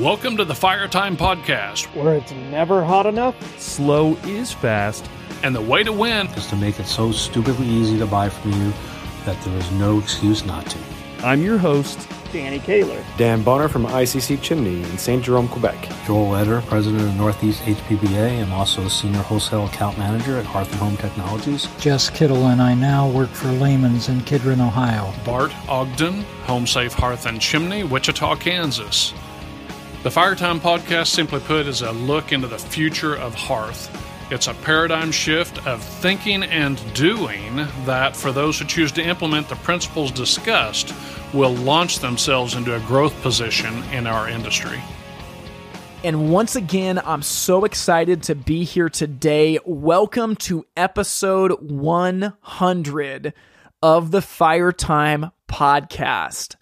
Welcome to the Fire Time Podcast, where it's never hot enough. Slow is fast. and the way to win is to make it so stupidly easy to buy from you that there is no excuse not to. I'm your host. Danny Kaler. Dan Bonner from ICC Chimney in St. Jerome, Quebec. Joel Eder, president of Northeast HPBA, and also a senior wholesale account manager at Hearth and Home Technologies. Jess Kittle and I now work for Lehman's in Kidron, Ohio. Bart Ogden, Home Safe Hearth and Chimney, Wichita, Kansas. The Fire Time Podcast, simply put, is a look into the future of hearth. It's a paradigm shift of thinking and doing that, for those who choose to implement the principles discussed, will launch themselves into a growth position in our industry. And once again, I'm so excited to be here today. Welcome to episode 100 of the Fire Time podcast.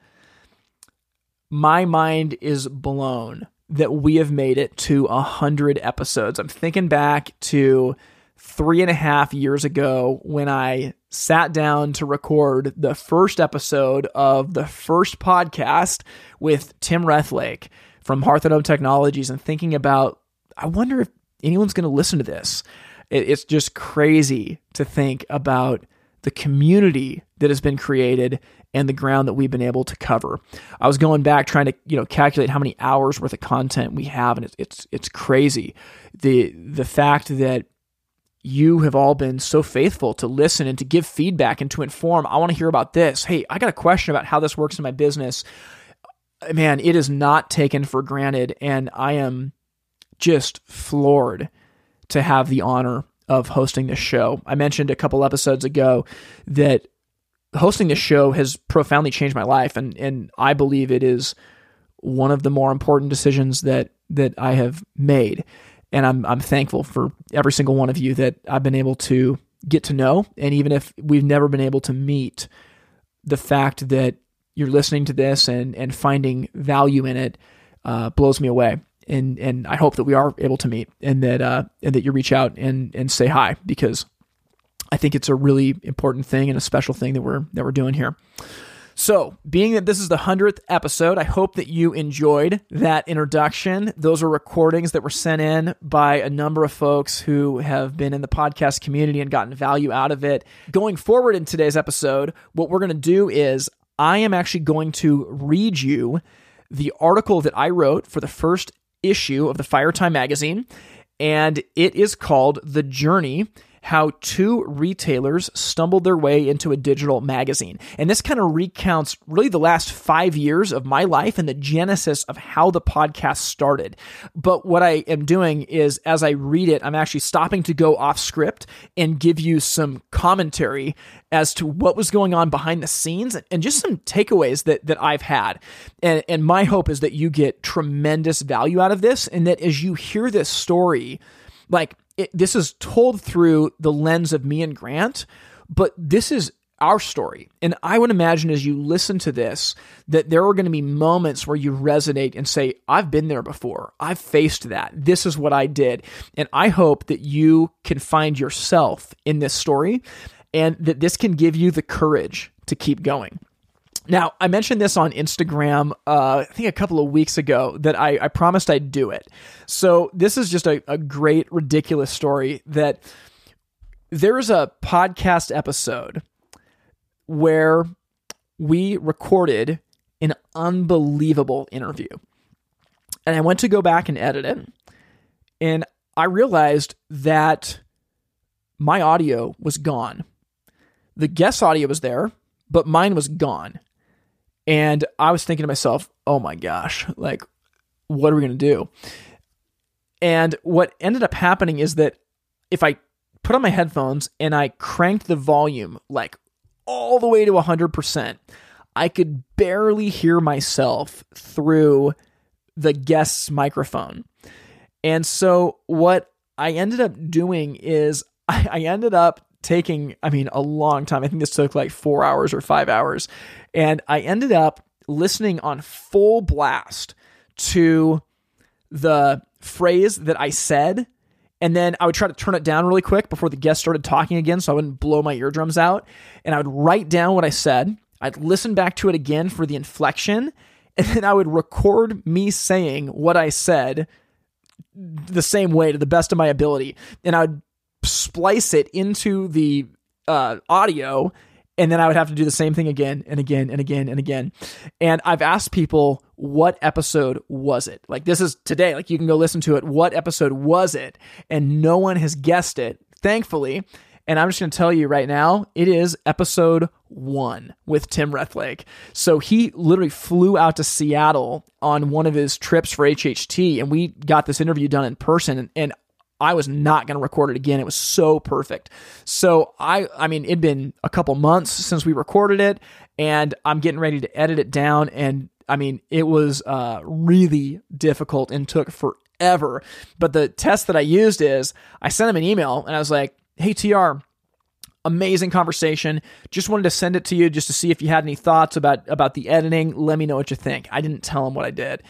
My mind is blown that we have made it to 100 episodes. I'm thinking back to three and a half years ago when I sat down to record the first episode of the first podcast with Tim Rethlake from Hearth and Home Technologies and thinking about, I wonder if anyone's going to listen to this. It's just crazy to think about the community that has been created and the ground that we've been able to cover. I was going back trying to you know calculate how many hours worth of content we have, and it's it's it's crazy. the The fact that you have all been so faithful to listen and to give feedback and to inform. I want to hear about this. Hey, I got a question about how this works in my business. Uh, man, it is not taken for granted, and I am just floored to have the honor of hosting this show. I mentioned a couple episodes ago that hosting this show has profoundly changed my life and and I believe it is one of the more important decisions that that I have made. And I'm I'm thankful for every single one of you that I've been able to get to know. And even if we've never been able to meet the fact that you're listening to this and and finding value in it uh, blows me away and and I hope that we are able to meet and that uh, and that you reach out and and say hi because I think it's a really important thing and a special thing that we're that we're doing here. So, being that this is the 100th episode, I hope that you enjoyed that introduction. Those are recordings that were sent in by a number of folks who have been in the podcast community and gotten value out of it. Going forward in today's episode, what we're going to do is I am actually going to read you the article that I wrote for the first issue of the Fire Time magazine, and it is called The Journey how two retailers stumbled their way into a digital magazine. And this kind of recounts really the last five years of my life and the genesis of how the podcast started. But what I am doing is, as I read it, I'm actually stopping to go off script and give you some commentary as to what was going on behind the scenes and just some takeaways that, that I've had. And, and my hope is that you get tremendous value out of this and that as you hear this story, like it, this is told through the lens of me and Grant, but this is our story. And I would imagine as you listen to this, that there are going to be moments where you resonate and say, I've been there before. I've faced that. This is what I did. And I hope that you can find yourself in this story and that this can give you the courage to keep going. Now, I mentioned this on Instagram, uh, I think a couple of weeks ago, that I, I promised I'd do it. So, this is just a, a great, ridiculous story that there's a podcast episode where we recorded an unbelievable interview. And I went to go back and edit it. And I realized that my audio was gone. The guest audio was there, but mine was gone. And I was thinking to myself, oh my gosh, like, what are we going to do? And what ended up happening is that if I put on my headphones and I cranked the volume like all the way to 100%, I could barely hear myself through the guest's microphone. And so what I ended up doing is I, I ended up taking, I mean, a long time. I think this took like four hours or five hours. And I ended up listening on full blast to the phrase that I said. And then I would try to turn it down really quick before the guest started talking again so I wouldn't blow my eardrums out. And I would write down what I said. I'd listen back to it again for the inflection. and then I would record me saying what I said the same way to the best of my ability, and I would splice it into the uh, audio, and then I would have to do the same thing again and again and again and again. And I've asked people, what episode was it? Like this is today. Like you can go listen to it. What episode was it? And no one has guessed it, thankfully. And I'm just going to tell you right now, it is episode one with Tim Rethlake. So he literally flew out to Seattle on one of his trips for HHT, and we got this interview done in person. And, and I was not going to record it again. It was so perfect. So I, I mean, it'd been a couple months since we recorded it, and I'm getting ready to edit it down. And I mean, it was uh, really difficult and took forever. But the test that I used is I sent him an email and I was like, Hey, TR, amazing conversation. Just wanted to send it to you just to see if you had any thoughts about about the editing. Let me know what you think. I didn't tell him what I did.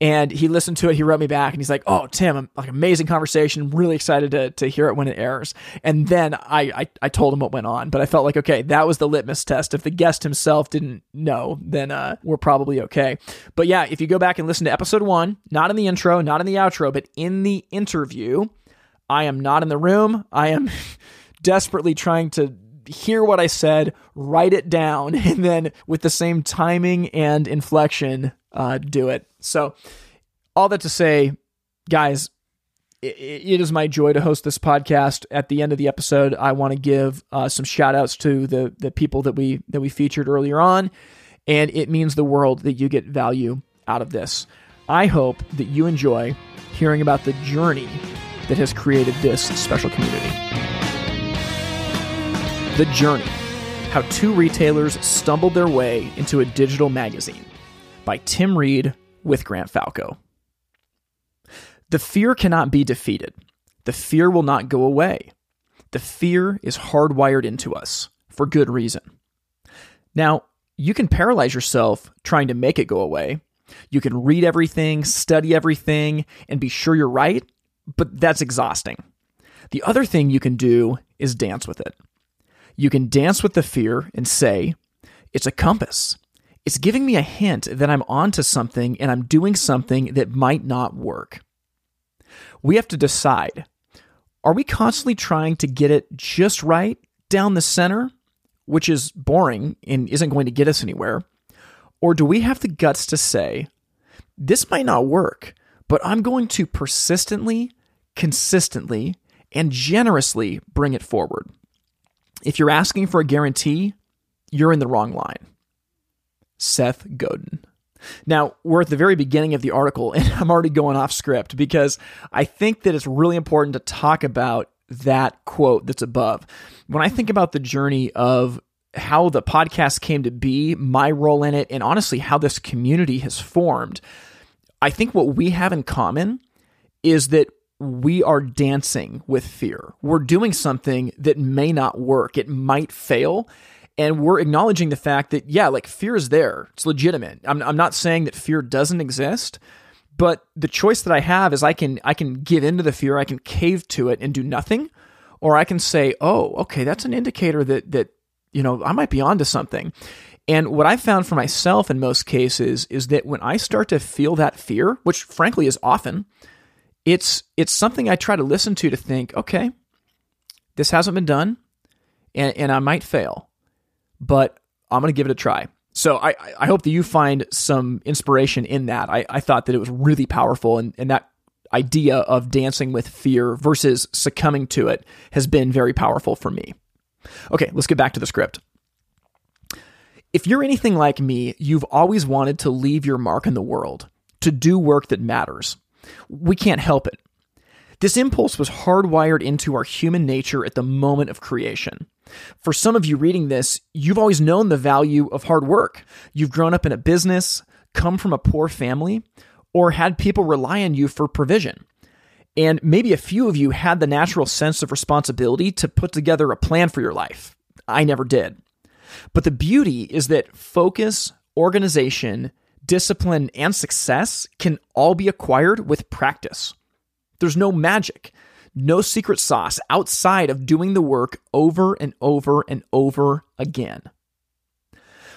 And he listened to it. He wrote me back, and he's like, "Oh, Tim, like amazing conversation. Really excited to, to hear it when it airs." And then I, I I told him what went on, but I felt like okay, that was the litmus test. If the guest himself didn't know, then uh, we're probably okay. But yeah, if you go back and listen to episode one, not in the intro, not in the outro, but in the interview, I am not in the room. I am desperately trying to hear what I said, write it down, and then with the same timing and inflection, uh, do it. So, all that to say, guys, it, is my joy to host this podcast. At the end of the episode, I want to give uh, some shout outs to the the people that we that we featured earlier on, and it means the world that you get value out of this. I hope that you enjoy hearing about the journey that has created this special community. The Journey How Two Retailers Stumbled Their Way into a Digital Magazine by Tim Reed with Grant Falco. The fear cannot be defeated. The fear will not go away. The fear is hardwired into us for good reason. Now, you can paralyze yourself trying to make it go away. You can read everything, study everything, and be sure you're right, but that's exhausting. The other thing you can do is dance with it. You can dance with the fear and say, It's a compass. It's giving me a hint that I'm onto something and I'm doing something that might not work. We have to decide are we constantly trying to get it just right down the center, which is boring and isn't going to get us anywhere? Or do we have the guts to say, this might not work, but I'm going to persistently, consistently, and generously bring it forward? If you're asking for a guarantee, you're in the wrong line. Seth Godin. Now, we're at the very beginning of the article, and I'm already going off script because I think that it's really important to talk about that quote that's above. When I think about the journey of how the podcast came to be, my role in it, and honestly, how this community has formed, I think what we have in common is that we are dancing with fear. We're doing something that may not work, it might fail. And we're acknowledging the fact that, yeah, like fear is there. It's legitimate. I'm, I'm not saying that fear doesn't exist, but the choice that I have is I can I can give into the fear, I can cave to it and do nothing, or I can say, oh, okay, that's an indicator that that you know I might be onto something. And what I found for myself in most cases is that when I start to feel that fear, which frankly is often, it's it's something I try to listen to to think, okay, this hasn't been done, and, and I might fail but I'm to give it a try. So I, I hope that you find some inspiration in that. I, I thought that it was really powerful, and, and that idea of dancing with fear versus succumbing to it has been very powerful for me. Okay, let's get back to the script. If you're anything like me, you've always wanted to leave your mark in the world, to do work that matters. We can't help it. This impulse was hardwired into our human nature at the moment of creation. For some of you reading this, you've always known the value of hard work. You've grown up in a business, come from a poor family, or had people rely on you for provision. And maybe a few of you had the natural sense of responsibility to put together a plan for your life. I never did. But the beauty is that focus, organization, discipline, and success can all be acquired with practice. There's no magic no secret sauce outside of doing the work over and over and over again.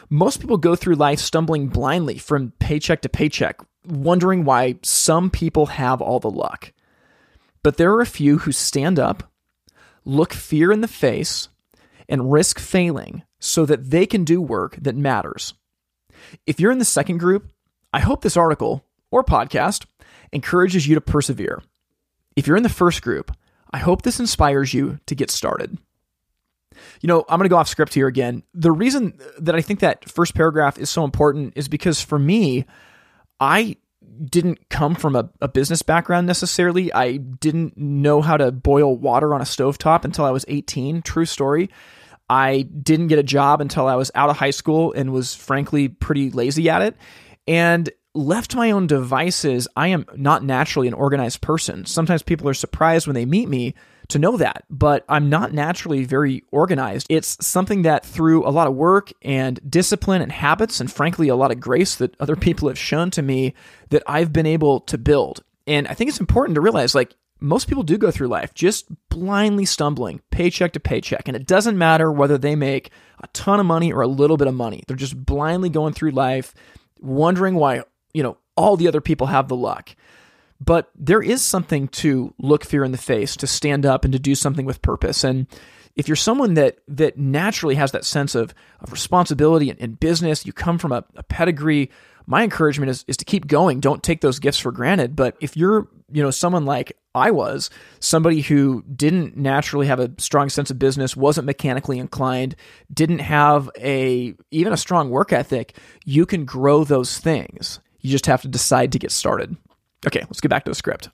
Most people go through life stumbling blindly from paycheck to paycheck, wondering why some people have all the luck. But there are a few who stand up, look fear in the face, and risk failing so that they can do work that matters. If you're in the second group, I hope this article or podcast encourages you to persevere. If you're in the first group, I hope this inspires you to get started. You know, I'm going to go off script here again. The reason that I think that first paragraph is so important is because for me, I didn't come from a, a, business background necessarily. I didn't know how to boil water on a stovetop until I was 18. True story. I didn't get a job until I was out of high school and was frankly pretty lazy at it. And left to my own devices, I am not naturally an organized person. Sometimes people are surprised when they meet me to know that, but I'm not naturally very organized. It's something that through a lot of work and discipline and habits, and frankly, a lot of grace that other people have shown to me, that I've been able to build. And I think it's important to realize like, most people do go through life just blindly stumbling paycheck to paycheck. And it doesn't matter whether they make a ton of money or a little bit of money. They're just blindly going through life, wondering why, you know, all the other people have the luck. But there is something to look fear in the face, to stand up and to do something with purpose. And if you're someone that that naturally has that sense of, of responsibility in business, you come from a, a pedigree, my encouragement is, is to keep going. Don't take those gifts for granted. But if you're, you know, someone like I was, somebody who didn't naturally have a strong sense of business, wasn't mechanically inclined, didn't have a even a strong work ethic, you can grow those things. You just have to decide to get started. Okay, let's get back to the script.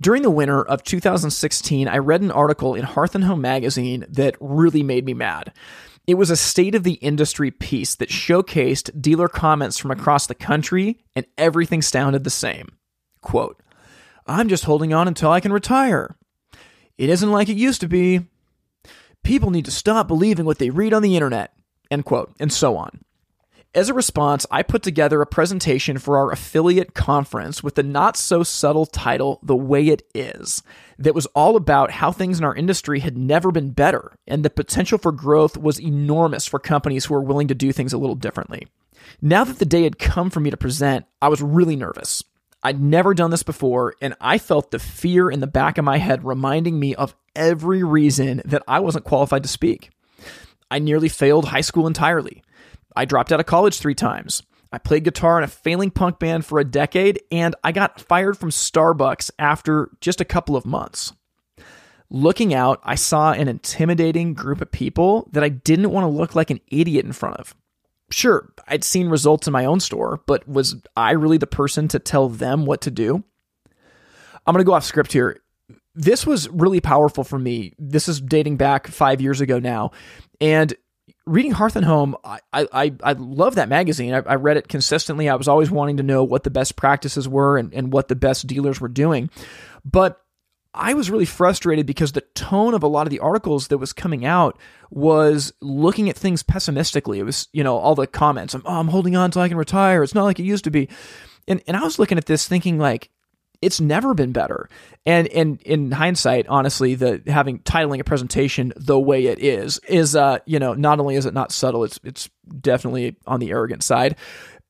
During the winter of 2016, I read an article in Hearth and Home magazine that really made me mad. It was a state of the industry piece that showcased dealer comments from across the country, and everything sounded the same. Quote, I'm just holding on until I can retire. It isn't like it used to be. People need to stop believing what they read on the internet. End quote, and so on. As a response, I put together a presentation for our affiliate conference with the not so subtle title, The Way It Is, that was all about how things in our industry had never been better, and the potential for growth was enormous for companies who were willing to do things a little differently. Now that the day had come for me to present, I was really nervous. I'd never done this before, and I felt the fear in the back of my head reminding me of every reason that I wasn't qualified to speak. I nearly failed high school entirely. I dropped out of college three times. I played guitar in a failing punk band for a decade, and I got fired from Starbucks after just a couple of months. Looking out, I saw an intimidating group of people that I didn't want to look like an idiot in front of. Sure, I'd seen results in my own store, but was I really the person to tell them what to do? I'm going to go off script here. This was really powerful for me. This is dating back five years ago now. And reading Hearth and Home, I I I love that magazine. I, I, read it consistently. I was always wanting to know what the best practices were and, and what the best dealers were doing. But I was really frustrated because the tone of a lot of the articles that was coming out was looking at things pessimistically. It was, you know, all the comments, oh, I'm holding on till I can retire. It's not like it used to be. And, and I was looking at this thinking like, it's never been better. And and in hindsight, honestly, the having titling a presentation the way it is is uh, you know, not only is it not subtle, it's it's definitely on the arrogant side.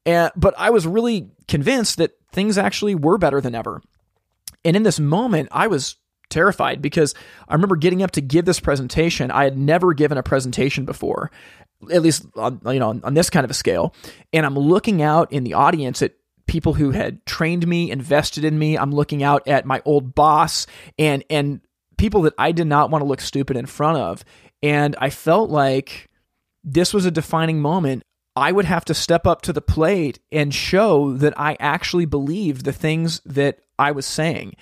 And but I was really convinced that things actually were better than ever. And in this moment, I was terrified because I remember getting up to give this presentation. I had never given a presentation before, at least on, you know on this kind of a scale. And I'm looking out in the audience at people who had trained me, invested in me. I'm looking out at my old boss and and people that I did not want to look stupid in front of. And I felt like this was a defining moment. I would have to step up to the plate and show that I actually believed the things that I was saying.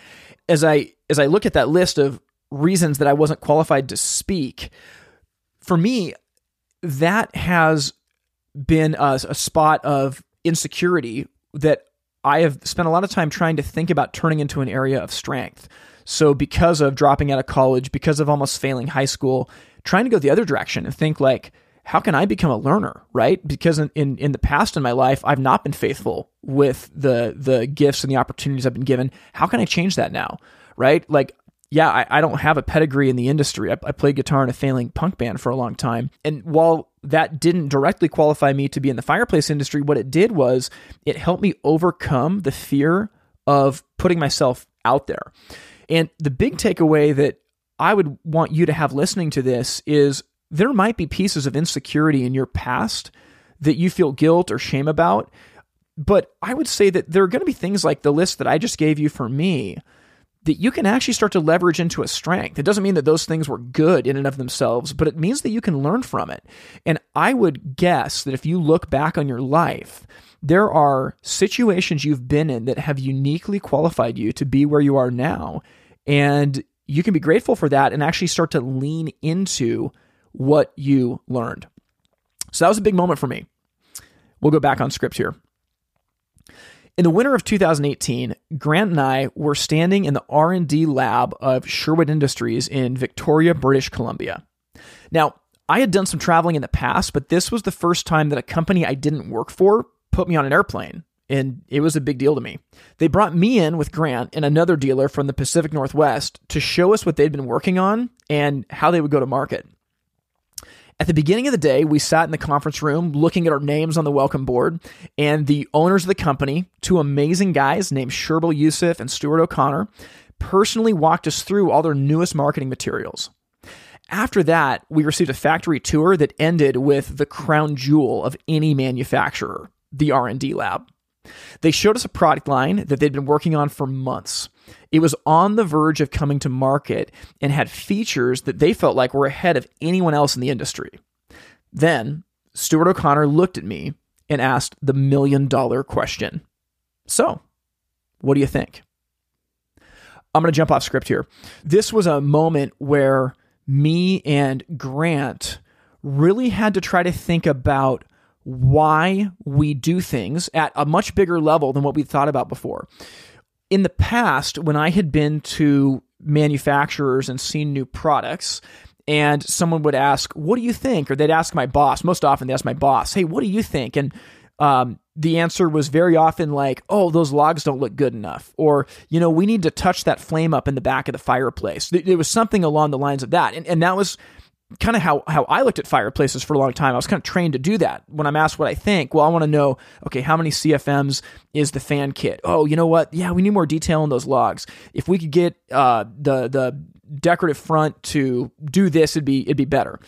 As I as I look at that list of reasons that I wasn't qualified to speak, for me, that has been a, a spot of insecurity that I have spent a lot of time trying to think about turning into an area of strength. So, because of dropping out of college, because of almost failing high school, trying to go the other direction and think like, how can I become a learner, right? Because in, in, in the past in my life, I've not been faithful with the the gifts and the opportunities I've been given. How can I change that now, right? Like, yeah, I, I don't have a pedigree in the industry. I, I played guitar in a failing punk band for a long time, and while that didn't directly qualify me to be in the fireplace industry, what it did was it helped me overcome the fear of putting myself out there. And the big takeaway that I would want you to have listening to this is there might be pieces of insecurity in your past that you feel guilt or shame about. But I would say that there are going to be things like the list that I just gave you for me that you can actually start to leverage into a strength. It doesn't mean that those things were good in and of themselves, but it means that you can learn from it. And I would guess that if you look back on your life, there are situations you've been in that have uniquely qualified you to be where you are now. And you can be grateful for that and actually start to lean into what you learned. So that was a big moment for me. We'll go back on script here. In the winter of 2018, Grant and I were standing in the R&D lab of Sherwood Industries in Victoria, British Columbia. Now, I had done some traveling in the past, but this was the first time that a company I didn't work for put me on an airplane, and it was a big deal to me. They brought me in with Grant and another dealer from the Pacific Northwest to show us what they'd been working on and how they would go to market. At the beginning of the day, we sat in the conference room looking at our names on the welcome board, and the owners of the company, two amazing guys named Sherbil Yusuf and Stuart O'Connor, personally walked us through all their newest marketing materials. After that, we received a factory tour that ended with the crown jewel of any manufacturer, the R&D lab. They showed us a product line that they'd been working on for months. It was on the verge of coming to market and had features that they felt like were ahead of anyone else in the industry. Then, Stuart O'Connor looked at me and asked the million dollar question So, what do you think? I'm going to jump off script here. This was a moment where me and Grant really had to try to think about why we do things at a much bigger level than what we thought about before. In the past, when I had been to manufacturers and seen new products, and someone would ask, What do you think? Or they'd ask my boss. Most often, they ask my boss, Hey, what do you think? And um, the answer was very often like, Oh, those logs don't look good enough. Or, you know, we need to touch that flame up in the back of the fireplace. There was something along the lines of that. And, and that was kind of how how I looked at fireplaces for a long time. I was kind of trained to do that. When I'm asked what I think, well, I want to know, okay, how many CFMs is the fan kit? Oh, you know what? Yeah, we need more detail on those logs. If we could get uh, the the decorative front to do this, it'd be it'd be better.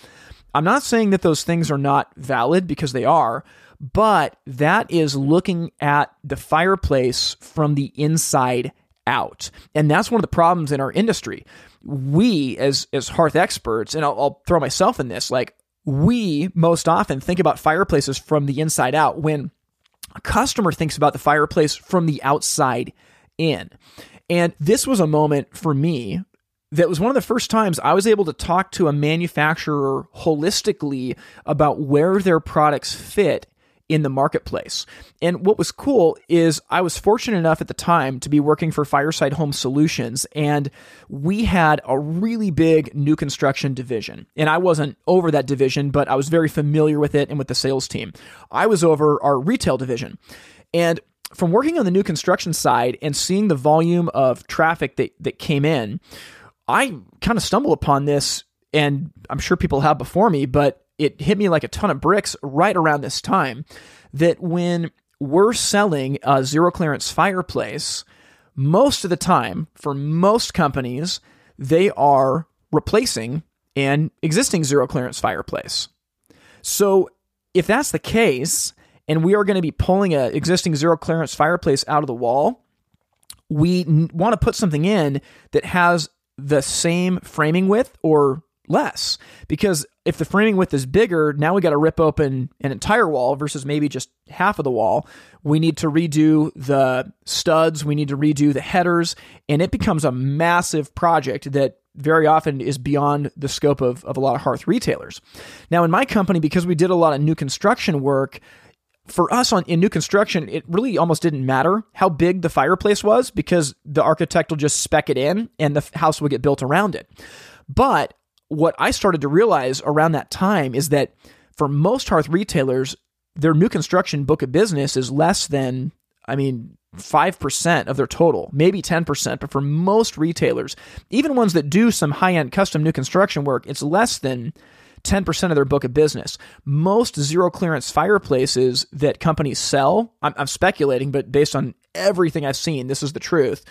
I'm not saying that those things are not valid because they are, but that is looking at the fireplace from the inside out. And that's one of the problems in our industry we as as hearth experts, and I'll, I'll throw myself in this, like we most often think about fireplaces from the inside out when a customer thinks about the fireplace from the outside in. And this was a moment for me that was one of the first times I was able to talk to a manufacturer holistically about where their products fit in the marketplace. And what was cool is I was fortunate enough at the time to be working for Fireside Home Solutions, and we had a really big new construction division. And I wasn't over that division, but I was very familiar with it and with the sales team. I was over our retail division. And from working on the new construction side and seeing the volume of traffic that, that came in, I kind of stumbled upon this, and I'm sure people have before me, but it hit me like a ton of bricks right around this time that when we're selling a zero clearance fireplace, most of the time, for most companies, they are replacing an existing zero clearance fireplace. So, if that's the case, and we are going to be pulling an existing zero clearance fireplace out of the wall, we want to put something in that has the same framing width or less because if the framing width is bigger, now we got to rip open an entire wall versus maybe just half of the wall. We need to redo the studs, we need to redo the headers, and it becomes a massive project that very often is beyond the scope of, of a lot of hearth retailers. Now, in my company, because we did a lot of new construction work, for us on in new construction, it really almost didn't matter how big the fireplace was because the architect will just spec it in and the house will get built around it. But what I started to realize around that time is that for most hearth retailers, their new construction book of business is less than, I mean, 5% of their total, maybe 10%. But for most retailers, even ones that do some high end custom new construction work, it's less than 10% of their book of business. Most zero clearance fireplaces that companies sell, I'm, I'm speculating, but based on everything I've seen, this is the truth.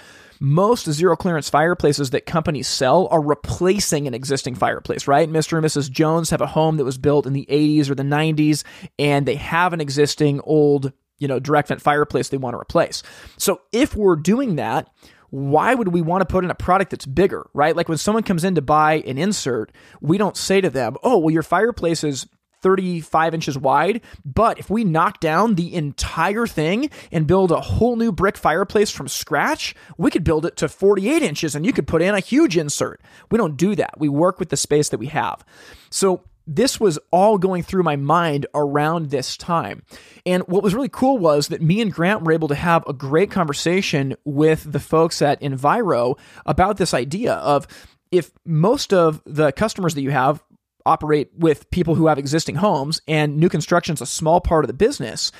Most zero clearance fireplaces that companies sell are replacing an existing fireplace, right? Mr. and Mrs. Jones have a home that was built in the 80s or the 90s, and they have an existing old, you know, direct vent fireplace they want to replace. So if we're doing that, why would we want to put in a product that's bigger, right? Like when someone comes in to buy an insert, we don't say to them, oh, well, your fireplace is 35 inches wide. But if we knock down the entire thing and build a whole new brick fireplace from scratch, we could build it to 48 inches and you could put in a huge insert. We don't do that. We work with the space that we have. So this was all going through my mind around this time. And what was really cool was that me and Grant were able to have a great conversation with the folks at Enviro about this idea of if most of the customers that you have operate with people who have existing homes and new construction is a small part of the business,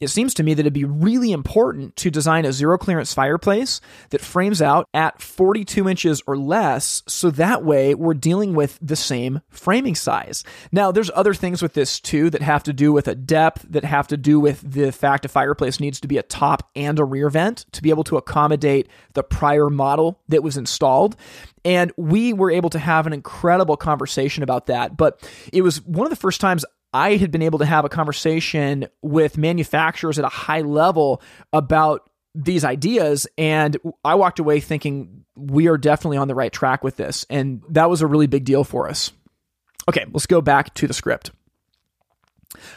it seems to me that it'd be really important to design a zero clearance fireplace that frames out at 42 inches or less so that way we're dealing with the same framing size. Now, there's other things with this too that have to do with a depth, that have to do with the fact a fireplace needs to be a top and a rear vent to be able to accommodate the prior model that was installed. And we were able to have an incredible conversation about that. But it was one of the first times I had been able to have a conversation with manufacturers at a high level about these ideas. And I walked away thinking we are definitely on the right track with this. And that was a really big deal for us. Okay, let's go back to the script.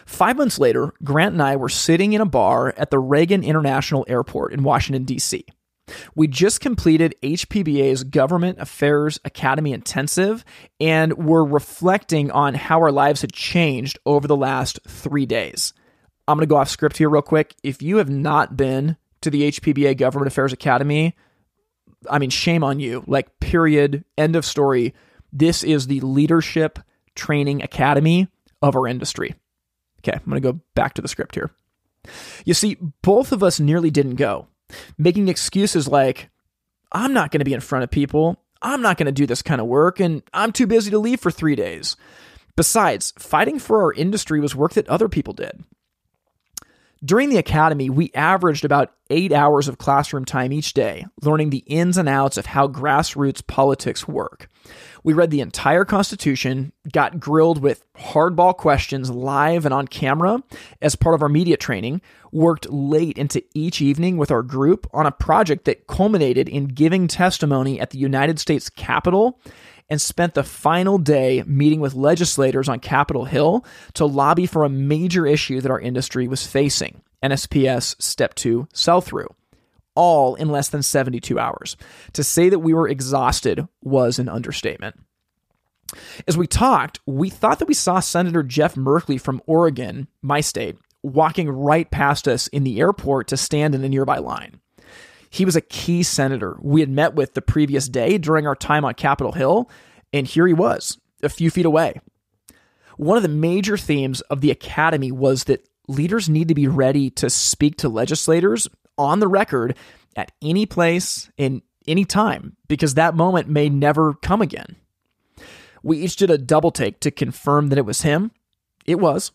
Five months later, Grant and I were sitting in a bar at the Reagan International Airport in Washington, D.C. We just completed HPBA's Government Affairs Academy Intensive, and we're reflecting on how our lives had changed over the last three days. I'm going to go off script here real quick. If you have not been to the HPBA Government Affairs Academy, I mean, shame on you. Like, period. End of story. This is the leadership training academy of our industry. Okay, I'm going to go back to the script here. You see, both of us nearly didn't go making excuses like, I'm not going to be in front of people. I'm not going to do this kind of work, and I'm too busy to leave for three days. Besides, fighting for our industry was work that other people did. During the academy, we averaged about eight hours of classroom time each day, learning the ins and outs of how grassroots politics work. We read the entire Constitution, got grilled with hardball questions live and on camera as part of our media training, worked late into each evening with our group on a project that culminated in giving testimony at the United States Capitol and spent the final day meeting with legislators on Capitol Hill to lobby for a major issue that our industry was facing NSPS Step 2 sell through. All in less than 72 hours. To say that we were exhausted was an understatement. As we talked, we thought that we saw Senator Jeff Merkley from Oregon, my state, walking right past us in the airport to stand in a nearby line. He was a key senator we had met with the previous day during our time on Capitol Hill, and here he was, a few feet away. One of the major themes of the Academy was that leaders need to be ready to speak to legislators on the record at any place, in any time, because that moment may never come again. We each did a double take to confirm that it was him. It was.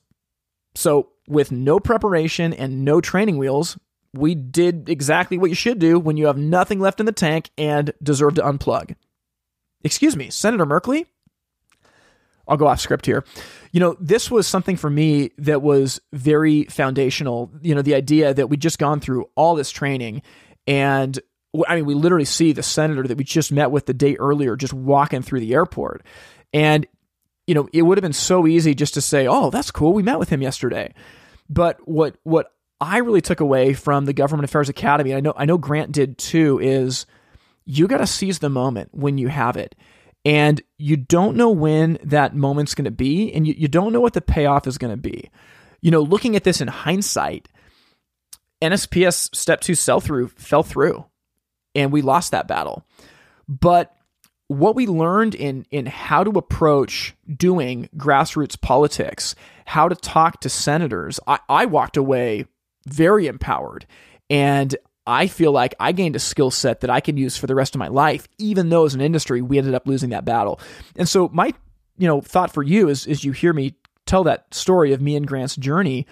So, with no preparation and no training wheels, we did exactly what you should do when you have nothing left in the tank and deserve to unplug. Excuse me, Senator Merkley? I'll go off script here. You know, this was something for me that was very foundational. You know, the idea that we'd just gone through all this training and I mean, we literally see the senator that we just met with the day earlier just walking through the airport. And, you know, it would have been so easy just to say, oh, that's cool. We met with him yesterday. But what, what I really took away from the Government Affairs Academy, I know I know Grant did too, is you got to seize the moment when you have it. And you don't know when that moment's going to be, and you, you don't know what the payoff is going to be. You know, looking at this in hindsight, NSPS step two sell through fell through, and we lost that battle. But what we learned in in how to approach doing grassroots politics, how to talk to senators, I, I walked away very empowered. And I feel like I gained a skill set that I can use for the rest of my life, even though as an industry we ended up losing that battle. And so my you know, thought for you is as you hear me tell that story of me and Grant's journey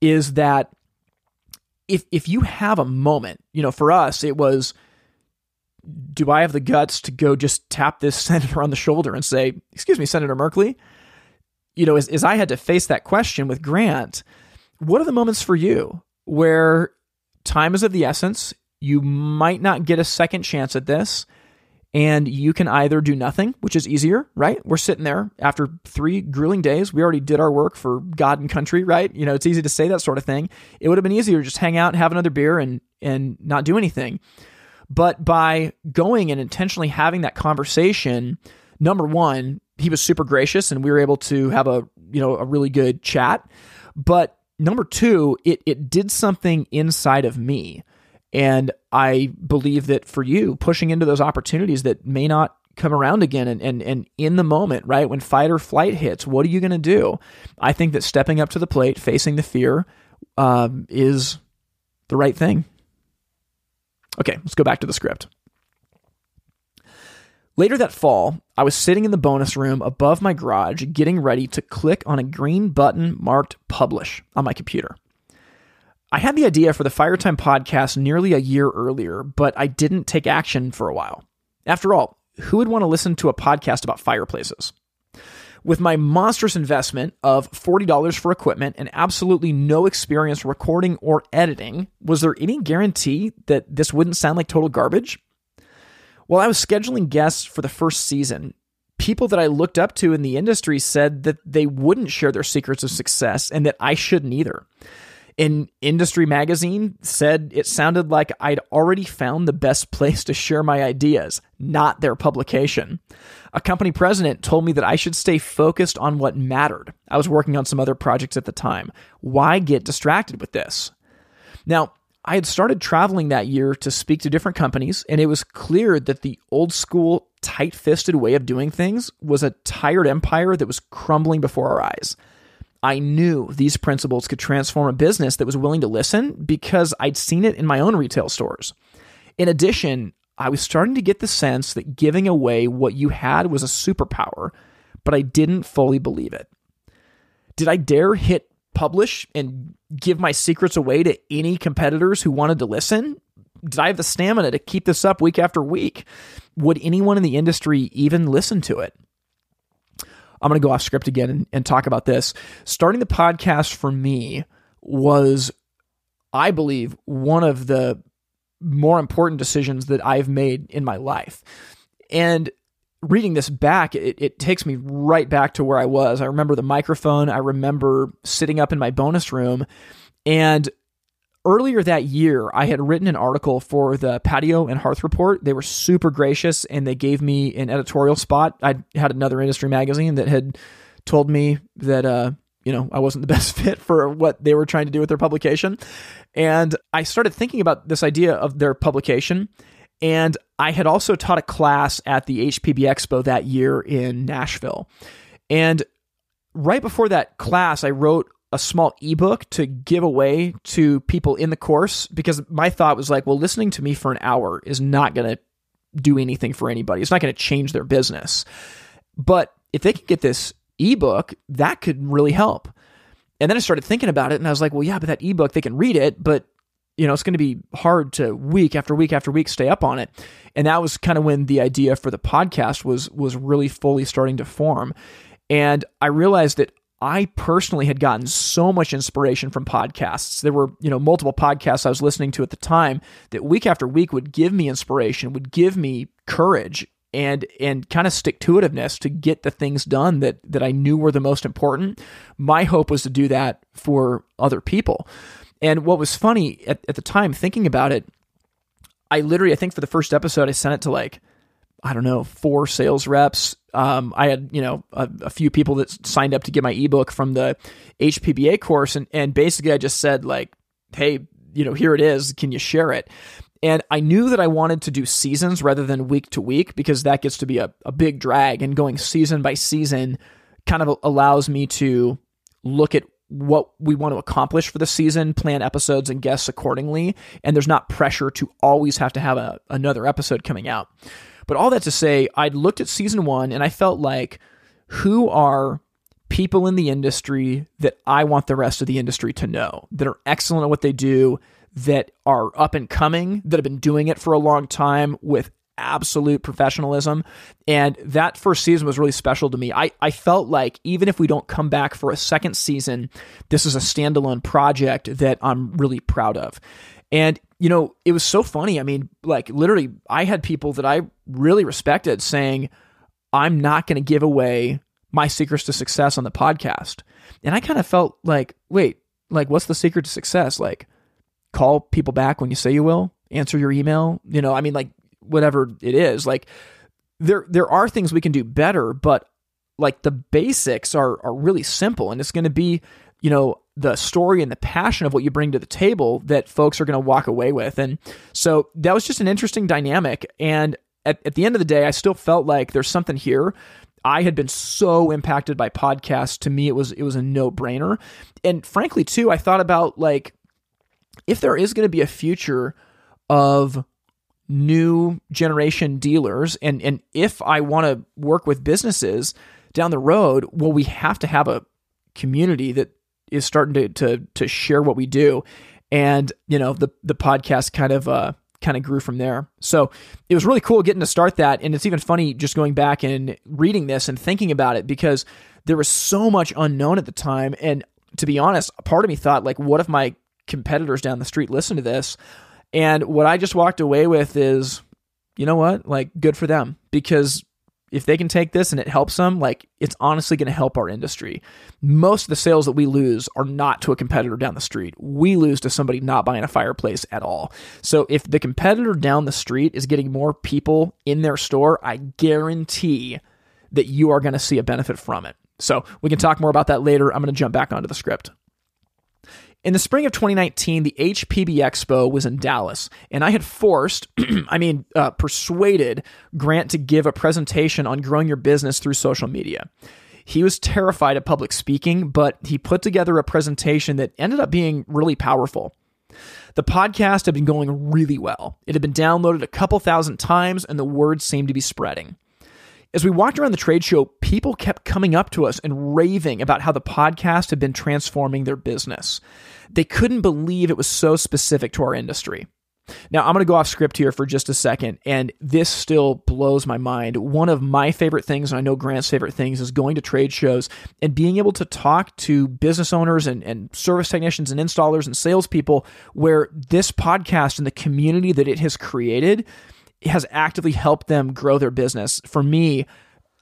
is that if if you have a moment, you know, for us it was do I have the guts to go just tap this senator on the shoulder and say, "Excuse me, Senator Merkley?" You know, as, as I had to face that question with Grant, what are the moments for you where time is of the essence? You might not get a second chance at this, and you can either do nothing, which is easier, right? We're sitting there after three grueling days. We already did our work for God and country, right? You know, it's easy to say that sort of thing. It would have been easier to just hang out, and have another beer, and and not do anything. But by going and intentionally having that conversation, number one, he was super gracious and we were able to have a, you know, a really good chat. But number two, it, it did something inside of me. And I believe that for you, pushing into those opportunities that may not come around again and, and, and in the moment, right? When fight or flight hits, what are you going to do? I think that stepping up to the plate, facing the fear, um, is the right thing. Okay, let's go back to the script. Later that fall, I was sitting in the bonus room above my garage getting ready to click on a green button marked publish on my computer. I had the idea for the Firetime podcast nearly a year earlier, but I didn't take action for a while. After all, who would want to listen to a podcast about fireplaces? With my monstrous investment of $40 for equipment and absolutely no experience recording or editing, was there any guarantee that this wouldn't sound like total garbage? While I was scheduling guests for the first season, people that I looked up to in the industry said that they wouldn't share their secrets of success and that I shouldn't either. An industry magazine said it sounded like I'd already found the best place to share my ideas, not their publication. A company president told me that I should stay focused on what mattered. I was working on some other projects at the time. Why get distracted with this? Now, I had started traveling that year to speak to different companies, and it was clear that the old school, tight fisted way of doing things was a tired empire that was crumbling before our eyes. I knew these principles could transform a business that was willing to listen because I'd seen it in my own retail stores. In addition, I was starting to get the sense that giving away what you had was a superpower, but I didn't fully believe it. Did I dare hit publish and give my secrets away to any competitors who wanted to listen? Did I have the stamina to keep this up week after week? Would anyone in the industry even listen to it? I'm going to go off script again and, and talk about this. Starting the podcast for me was, I believe, one of the more important decisions that I've made in my life. And reading this back, it, it, takes me right back to where I was. I remember the microphone. I remember sitting up in my bonus room. And earlier that year, I had written an article for the Patio and Hearth Report. They were super gracious and they gave me an editorial spot. I had another industry magazine that had told me that, uh, you know, I wasn't the best fit for what they were trying to do with their publication. And I started thinking about this idea of their publication. And I had also taught a class at the HPB Expo that year in Nashville. And right before that class, I wrote a small ebook to give away to people in the course because my thought was like, well, listening to me for an hour is not going to do anything for anybody. It's not going to change their business. But if they can get this ebook, that could really help. And then I started thinking about it and I was like, well, yeah, but that ebook, they can read it, but you know, it's going to be hard to week after week after week stay up on it. And that was kind of when the idea for the podcast was was really fully starting to form. And I realized that I personally had gotten so much inspiration from podcasts. There were, you know, multiple podcasts I was listening to at the time that week after week would give me inspiration, would give me courage and and kind of stick to itiveness to get the things done that that I knew were the most important. My hope was to do that for other people. And what was funny at, at the time, thinking about it, I literally, I think for the first episode, I sent it to like I don't know, four sales reps. Um, I had, you know, a, a, few people that signed up to get my ebook from the HPBA course. And, and basically I just said like, Hey, you know, here it is. Can you share it? And I knew that I wanted to do seasons rather than week to week because that gets to be a, a big drag and going season by season kind of allows me to look at what we want to accomplish for the season, plan episodes and guests accordingly. And there's not pressure to always have to have a, another episode coming out. But all that to say, I'd looked at season one and I felt like who are people in the industry that I want the rest of the industry to know that are excellent at what they do, that are up and coming, that have been doing it for a long time with absolute professionalism. And that first season was really special to me. I, I felt like even if we don't come back for a second season, this is a standalone project that I'm really proud of. And, you know, it was so funny. I mean, like literally, I had people that I really respected saying, I'm not going to give away my secrets to success on the podcast. And I kind of felt like, wait, like, what's the secret to success? Like, call people back when you say you will, answer your email. You know, I mean, like, whatever it is. Like, there there are things we can do better, but like the basics are are really simple, and it's going to be, you know, the story and the passion of what you bring to the table that folks are going to walk away with. And so that was just an interesting dynamic. And at, at the end of the day, I still felt like there's something here I had been so impacted by podcasts. To me, it was it was a no brainer. And frankly, too, I thought about like if there is going to be a future of new generation dealers, and and if I want to work with businesses down the road, well, we have to have a community that is starting to to to share what we do. And you know, the the podcast kind of uh, kind of grew from there. So it was really cool getting to start that. And it's even funny just going back and reading this and thinking about it because there was so much unknown at the time. And to be honest, part of me thought, like, what if my competitors down the street listen to this? And what I just walked away with is, you know what? Like, good for them because if they can take this and it helps them, like it's honestly going to help our industry. Most of the sales that we lose are not to a competitor down the street. We lose to somebody not buying a fireplace at all. So if the competitor down the street is getting more people in their store, I guarantee that you are going to see a benefit from it. So we can talk more about that later. I'm going to jump back onto the script. In the spring of 2019, the HPB Expo was in Dallas, and I had forced, I mean, uh, persuaded Grant to give a presentation on growing your business through social media. He was terrified of public speaking, but he put together a presentation that ended up being really powerful. The podcast had been going really well. It had been downloaded a couple thousand times, and the word seemed to be spreading. As we walked around the trade show, people kept coming up to us and raving about how the podcast had been transforming their business. They couldn't believe it was so specific to our industry. Now, I'm going to go off script here for just a second, and this still blows my mind. One of my favorite things, and I know Grant's favorite things, is going to trade shows and being able to talk to business owners and, and service technicians and installers and salespeople where this podcast and the community that it has created has actively helped them grow their business. For me,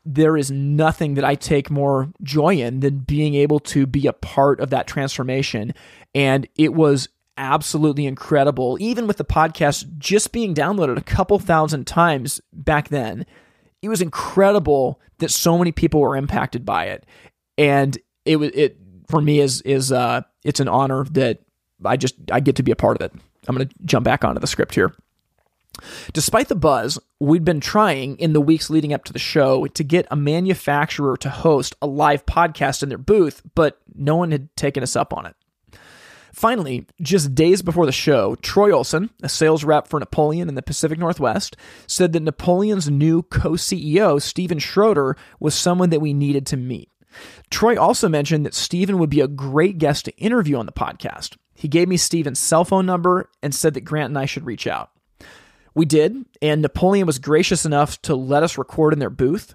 there is nothing that I take more joy in than being able to be a part of that transformation. And it was absolutely incredible. Even with the podcast just being downloaded a couple thousand times back then, it was incredible that so many people were impacted by it. And it was it for me is is uh it's an honor that I just I get to be a part of it. I'm to jump back onto the script here. Despite the buzz, we'd been trying in the weeks leading up to the show to get a manufacturer to host a live podcast in their booth, but no one had taken us up on it. Finally, just days before the show, Troy Olson, a sales rep for Napoleon in the Pacific Northwest, said that Napoleon's new co CEO, Stephen Schroeder, was someone that we needed to meet. Troy also mentioned that Stephen would be a great guest to interview on the podcast. He gave me Stephen's cell phone number and said that Grant and I should reach out. We did, and Napoleon was gracious enough to let us record in their booth.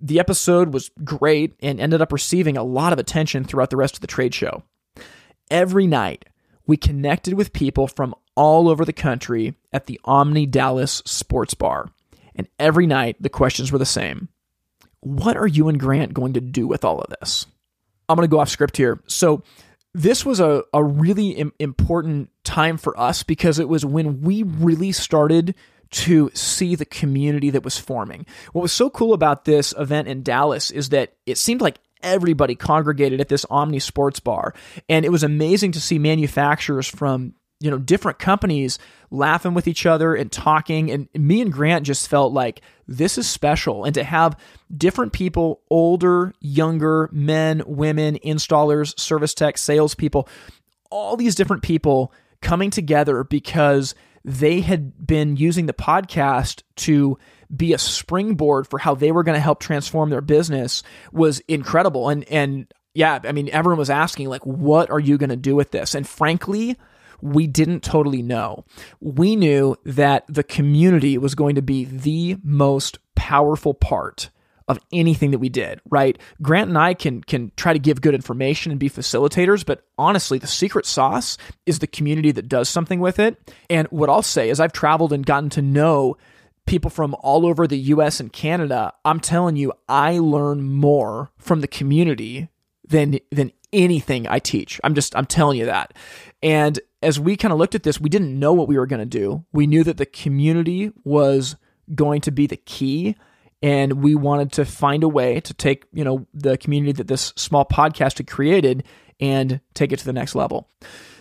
The episode was great and ended up receiving a lot of attention throughout the rest of the trade show. Every night, we connected with people from all over the country at the Omni Dallas Sports Bar. And every night, the questions were the same What are you and Grant going to do with all of this? I'm going to go off script here. So, this was a, a really Im- important time for us because it was when we really started to see the community that was forming. What was so cool about this event in Dallas is that it seemed like everybody congregated at this Omni Sports Bar, and it was amazing to see manufacturers from you know different companies laughing with each other and talking and me and grant just felt like this is special and to have different people older younger men women installers service tech salespeople all these different people coming together because they had been using the podcast to be a springboard for how they were going to help transform their business was incredible. And and yeah, I mean, everyone was asking like, what are you going to do with this? And frankly, we didn't totally know. We knew that the community was going to be the most powerful part of anything that we did, right? Grant and I can can try to give good information and be facilitators, but honestly, the secret sauce is the community that does something with it. And what I'll say is I've traveled and gotten to know people from all over the US and Canada. I'm telling you, I learn more from the community than than anything I teach. I'm just I'm telling you that. And as we kind of looked at this, we didn't know what we were going to do. We knew that the community was going to be the key and we wanted to find a way to take, you know, the community that this small podcast had created and take it to the next level.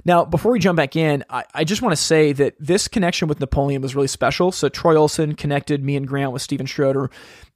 Now, before we jump back in, I, I just want to say that this connection with Napoleon was really special. So Troy Olson connected me and Grant with Stephen Schroeder,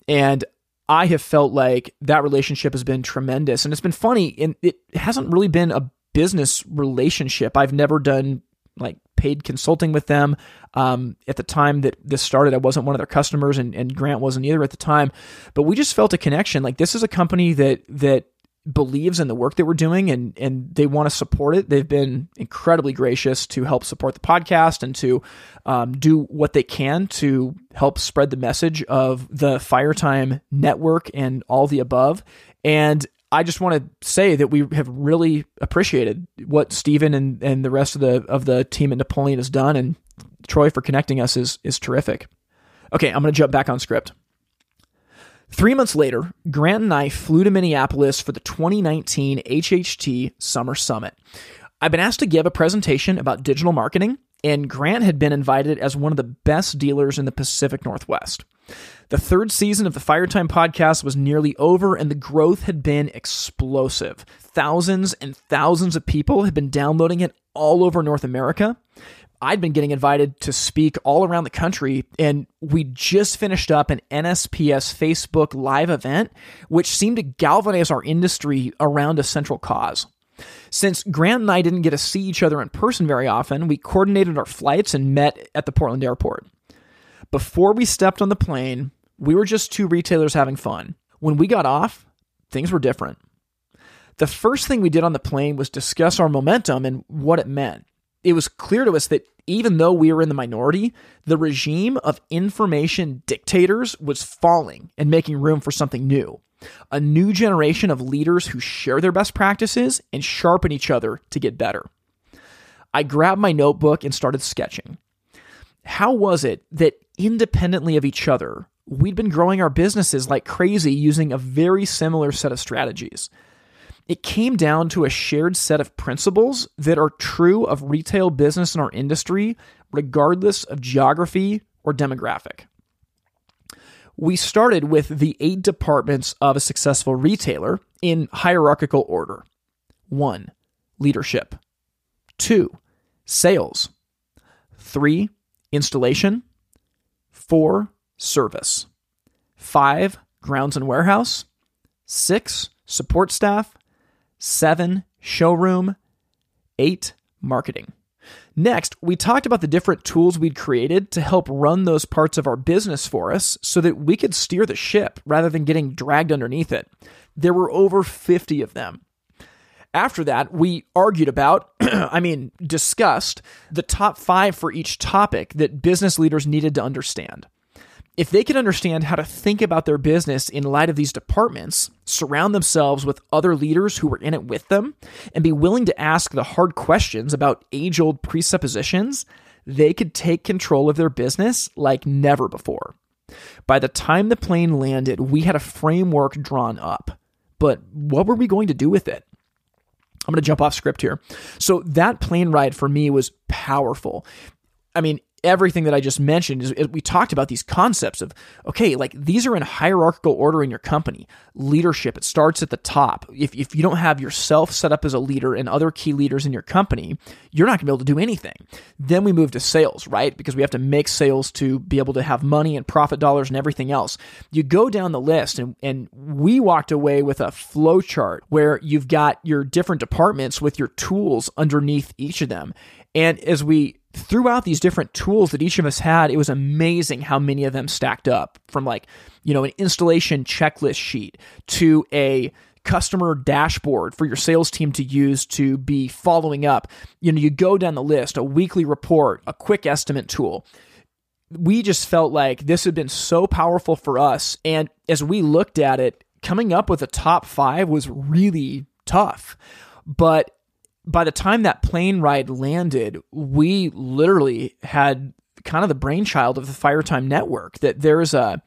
and I have felt like that relationship has been tremendous. And it's been funny, and it hasn't really been a business relationship. I've never done like paid consulting with them. Um, at the time that this started, I wasn't one of their customers, and, and Grant wasn't either at the time. But we just felt a connection. Like this is a company that that believes in the work that we're doing and and they want to support it. They've been incredibly gracious to help support the podcast and to um, do what they can to help spread the message of the Firetime network and all the above. And I just want to say that we have really appreciated what Stephen and, and the rest of the of the team at Napoleon has done, and Troy for connecting us is is terrific. Okay, I'm going to jump back on script. Three months later, Grant and I flew to Minneapolis for the 2019 HHT Summer Summit. I've been asked to give a presentation about digital marketing, and Grant had been invited as one of the best dealers in the Pacific Northwest. The third season of the Firetime podcast was nearly over, and the growth had been explosive. Thousands and thousands of people had been downloading it all over North America. I'd been getting invited to speak all around the country, and we just finished up an NSPS Facebook live event, which seemed to galvanize our industry around a central cause. Since Grant and I didn't get to see each other in person very often, we coordinated our flights and met at the Portland airport. Before we stepped on the plane, we were just two retailers having fun. When we got off, things were different. The first thing we did on the plane was discuss our momentum and what it meant it was clear to us that even though we were in the minority, the regime of information dictators was falling and making room for something new. A new generation of leaders who share their best practices and sharpen each other to get better. I grabbed my notebook and started sketching. How was it that independently of each other, we'd been growing our businesses like crazy using a very similar set of strategies? It came down to a shared set of principles that are true of retail business in our industry, regardless of geography or demographic. We started with the eight departments of a successful retailer in hierarchical order 1. Leadership, 2. Sales, 3. Installation, 4. Service, 5. Grounds and warehouse, 6. Support staff, seven, showroom, eight, marketing. Next, we talked about the different tools we'd created to help run those parts of our business for us so that we could steer the ship rather than getting dragged underneath it. There were over 50 of them. After that, we argued about, I mean, discussed the top five for each topic that business leaders needed to understand if they can understand how to think about their business in light of these departments, surround themselves with other leaders who were in it with them, and be willing to ask the hard questions about age old presuppositions, they could take control of their business like never before. By the time the plane landed, we had a framework drawn up. But what were we going to do with it? I'm going to jump off script here. So, that plane ride for me was powerful. I mean, everything that I just mentioned is, is, we talked about these concepts of okay, like these are in hierarchical order in your company. Leadership, it starts at the top. If, if you don't have yourself set up as a leader and other key leaders in your company, you're not gonna be able to do anything. Then we move to sales, right? Because we have to make sales to be able to have money and profit dollars and everything else. You go down the list and, and we walked away with a flow chart where you've got your different departments with your tools underneath each of them. And as we throughout these different tools that each of us had, it was amazing how many of them stacked up from like, you know, an installation checklist sheet to a customer dashboard for your sales team to use to be following up. You know, you go down the list, a weekly report, a quick estimate tool. We just felt like this had been so powerful for us. And as we looked at it, coming up with a top five was really tough. But by the time that plane ride landed, we literally had kind of the brainchild of the Firetime network that there's a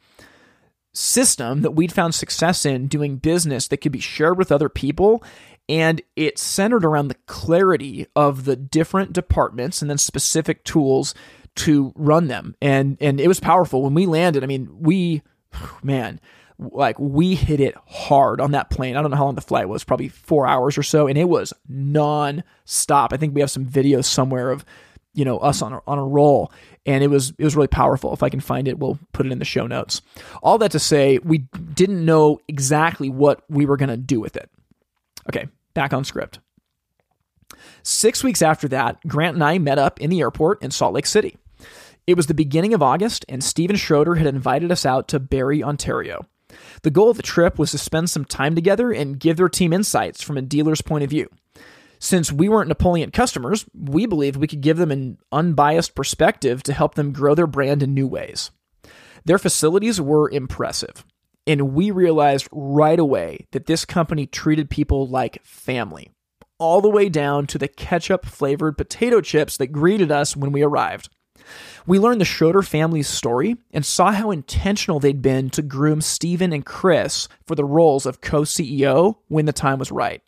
system that we'd found success in doing business that could be shared with other people and it's centered around the clarity of the different departments and then specific tools to run them. And and it was powerful. When we landed i mean we man like we hit it hard on that plane. I don't know how long the flight was, probably four hours or so, and it was non-stop. I think we have some videos somewhere of you know us on a, on a roll, and it was it was really powerful. If I can find it, we'll put it in the show notes. All that to say, we didn't know exactly what we were to do with it. Okay, back on script. Six weeks after that, Grant and I met up in the airport in Salt Lake City. It was the beginning of August, and Stephen Schroeder had invited us out to Barrie, Ontario. The goal of the trip was to spend some time together and give their team insights from a dealer's point of view. Since we weren't Napoleon customers, we believed we could give them an unbiased perspective to help them grow their brand in new ways. Their facilities were impressive, and we realized right away that this company treated people like family, all the way down to the ketchup flavored potato chips that greeted us when we arrived. We learned the Schroeder family's story and saw how intentional they'd been to groom Stephen and Chris for the roles of co CEO when the time was right.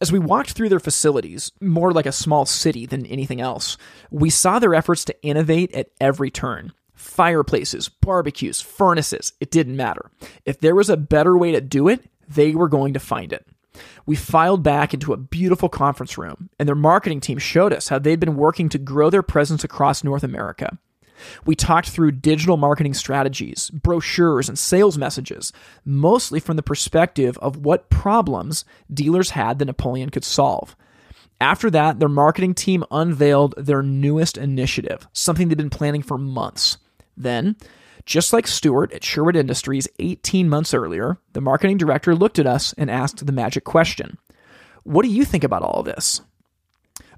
As we walked through their facilities, more like a small city than anything else, we saw their efforts to innovate at every turn. Fireplaces, barbecues, furnaces, it didn't matter. If there was a better way to do it, they were going to find it. We filed back into a beautiful conference room, and their marketing team showed us how they'd been working to grow their presence across North America. We talked through digital marketing strategies, brochures, and sales messages, mostly from the perspective of what problems dealers had that Napoleon could solve. After that, their marketing team unveiled their newest initiative, something they'd been planning for months. Then, just like Stewart at Sherwood Industries 18 months earlier, the marketing director looked at us and asked the magic question What do you think about all of this?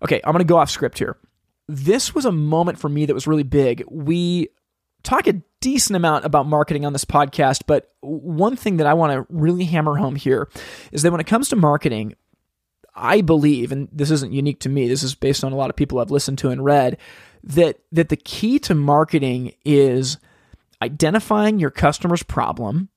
Okay, I'm going to go off script here this was a moment for me that was really big. We talk a decent amount about marketing on this podcast, but one thing that I want to really hammer home here is that when it comes to marketing, I believe, and this isn't unique to me, this is based on a lot of people I've listened to and read, that that the key to marketing is identifying your customer's problem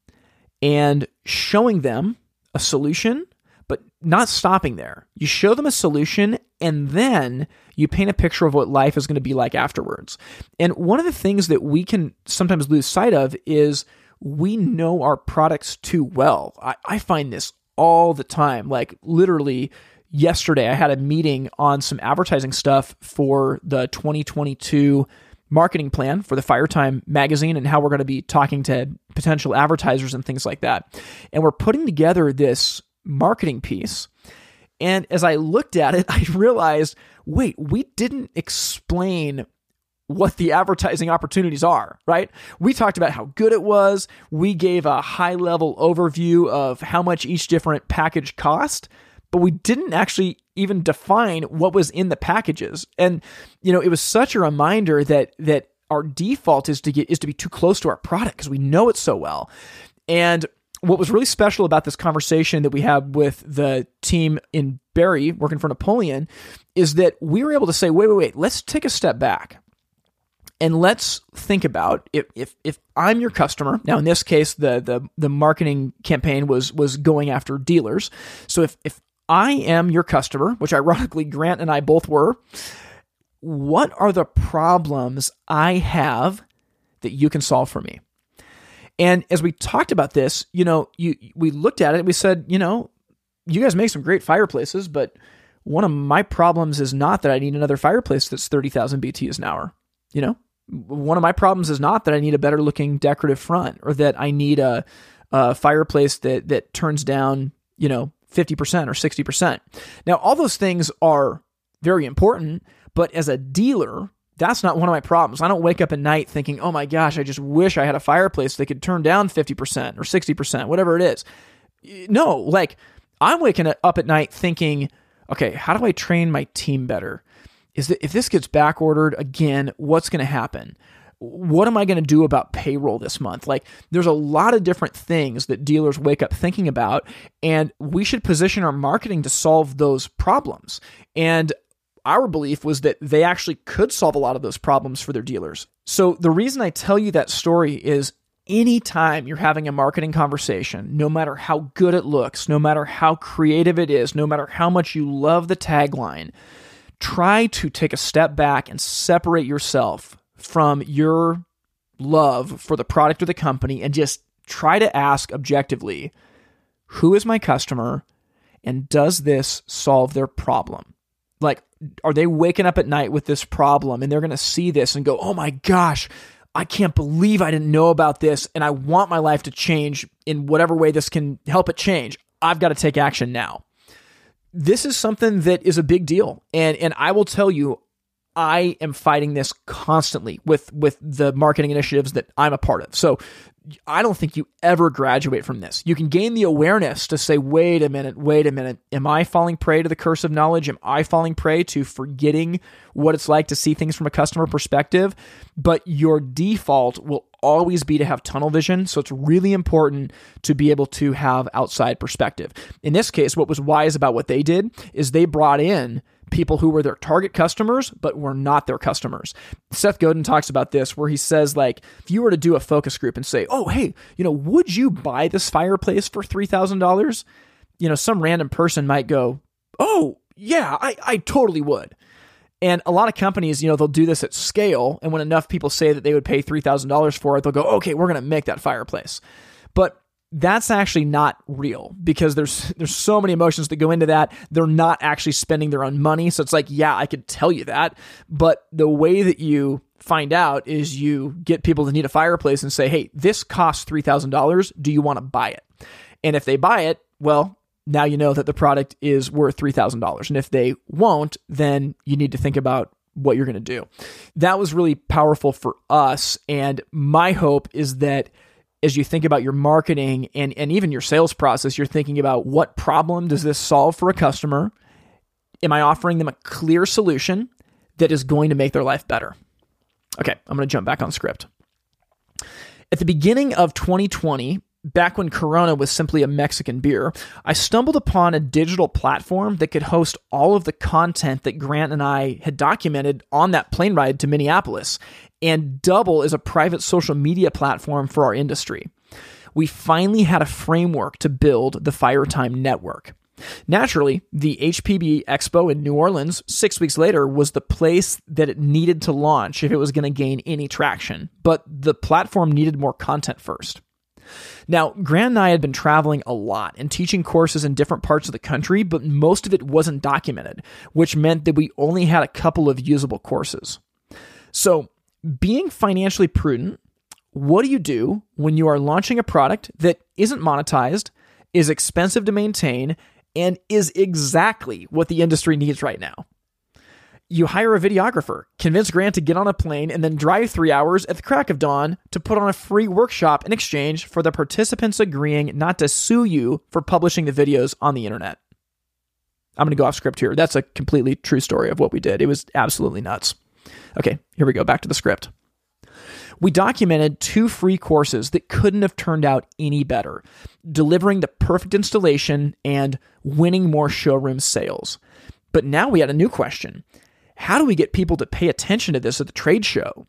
and showing them a solution but not stopping there. You show them a solution and then you paint a picture of what life is going to be like afterwards. And one of the things that we can sometimes lose sight of is we know our products too well. I, I find this all the time. Like literally yesterday, I had a meeting on some advertising stuff for the 2022 marketing plan for the Firetime magazine and how we're going to be talking to potential advertisers and things like that. And we're putting together this marketing piece. And as I looked at it, I realized wait, we didn't explain what the advertising opportunities are, right? We talked about how good it was. We gave a high level overview of how much each different package cost, but we didn't actually even define what was in the packages. And you know, it was such a reminder that that our default is to get is to be too close to our product because we know it so well. And what was really special about this conversation that we had with the team in Barrie working for Napoleon is that we were able to say, wait, wait, wait, let's take a step back and let's think about if, if if I'm your customer. Now, in this case, the the the marketing campaign was was going after dealers. So if if I am your customer, which ironically Grant and I both were, what are the problems I have that you can solve for me? And as we talked about this, you know, you we looked at it, we said, you know, you guys make some great fireplaces, but one of my problems is not that I need another fireplace that's 30,000 BTUs an hour. You know, one of my problems is not that I need a better looking decorative front or that I need a, a fireplace that that turns down, you know, 50% or 60%. Now, all those things are very important, but as a dealer, that's not one of my problems. I don't wake up at night thinking, oh my gosh, I just wish I had a fireplace that could turn down 50% or 60%, whatever it is. No, like I'm waking up at night thinking, okay, how do I train my team better? Is that if this gets back ordered again, what's going to happen? What am I going to do about payroll this month? Like, there's a lot of different things that dealers wake up thinking about, and we should position our marketing to solve those problems. And our belief was that they actually could solve a lot of those problems for their dealers. So, the reason I tell you that story is anytime you're having a marketing conversation, no matter how good it looks, no matter how creative it is, no matter how much you love the tagline, try to take a step back and separate yourself from your love for the product or the company and just try to ask objectively who is my customer and does this solve their problem? Like, are they waking up at night with this problem and they're going to see this and go, oh my gosh, I can't believe I didn't know about this and I want my life to change in whatever way this can help it change. I've got to take action now. This is something that is a big deal. And and I will tell you I am fighting this constantly with with the marketing initiatives that I'm a part of. So I don't think you ever graduate from this. You can gain the awareness to say, wait a minute, wait a minute. Am I falling prey to the curse of knowledge? Am I falling prey to forgetting what it's like to see things from a customer perspective? But your default will always be to have tunnel vision. So it's really important to be able to have outside perspective. In this case, what was wise about what they did is they brought in people who were their target customers, but were not their customers. Seth Godin talks about this where he says, like, if you were to do a focus group and say, oh, hey, you know, would you buy this fireplace for $3,000? You know, some random person might go, oh, yeah, I, I totally would. And a lot of companies, you know, they'll do this at scale. And when enough people say that they would pay $3,000 for it, they'll go, okay, we're going to make that fireplace. But that's actually not real because there's there's so many emotions that go into that. They're not actually spending their own money. So it's like, yeah, I could tell you that, but the way that you find out is you get people to need a fireplace and say, "Hey, this costs $3,000. Do you want to buy it?" And if they buy it, well, now you know that the product is worth $3,000. And if they won't, then you need to think about what you're going to do. That was really powerful for us and my hope is that as you think about your marketing and, and even your sales process, you're thinking about what problem does this solve for a customer? Am I offering them a clear solution that is going to make their life better? Okay, I'm going to jump back on script. At the beginning of 2020, back when Corona was simply a Mexican beer, I stumbled upon a digital platform that could host all of the content that Grant and I had documented on that plane ride to Minneapolis and double is a private social media platform for our industry. We finally had a framework to build the Firetime network. Naturally, the HPB Expo in New Orleans six weeks later was the place that it needed to launch if it was going to gain any traction, but the platform needed more content first. Now, Grant and I had been traveling a lot and teaching courses in different parts of the country, but most of it wasn't documented, which meant that we only had a couple of usable courses. So, being financially prudent, what do you do when you are launching a product that isn't monetized, is expensive to maintain, and is exactly what the industry needs right now? You hire a videographer, convince Grant to get on a plane, and then drive three hours at the crack of dawn to put on a free workshop in exchange for the participants agreeing not to sue you for publishing the videos on the internet. I'm going to go off script here. That's a completely true story of what we did. It was absolutely nuts. Okay, here we go. Back to the script. We documented two free courses that couldn't have turned out any better, delivering the perfect installation and winning more showroom sales. But now we had a new question How do we get people to pay attention to this at the trade show?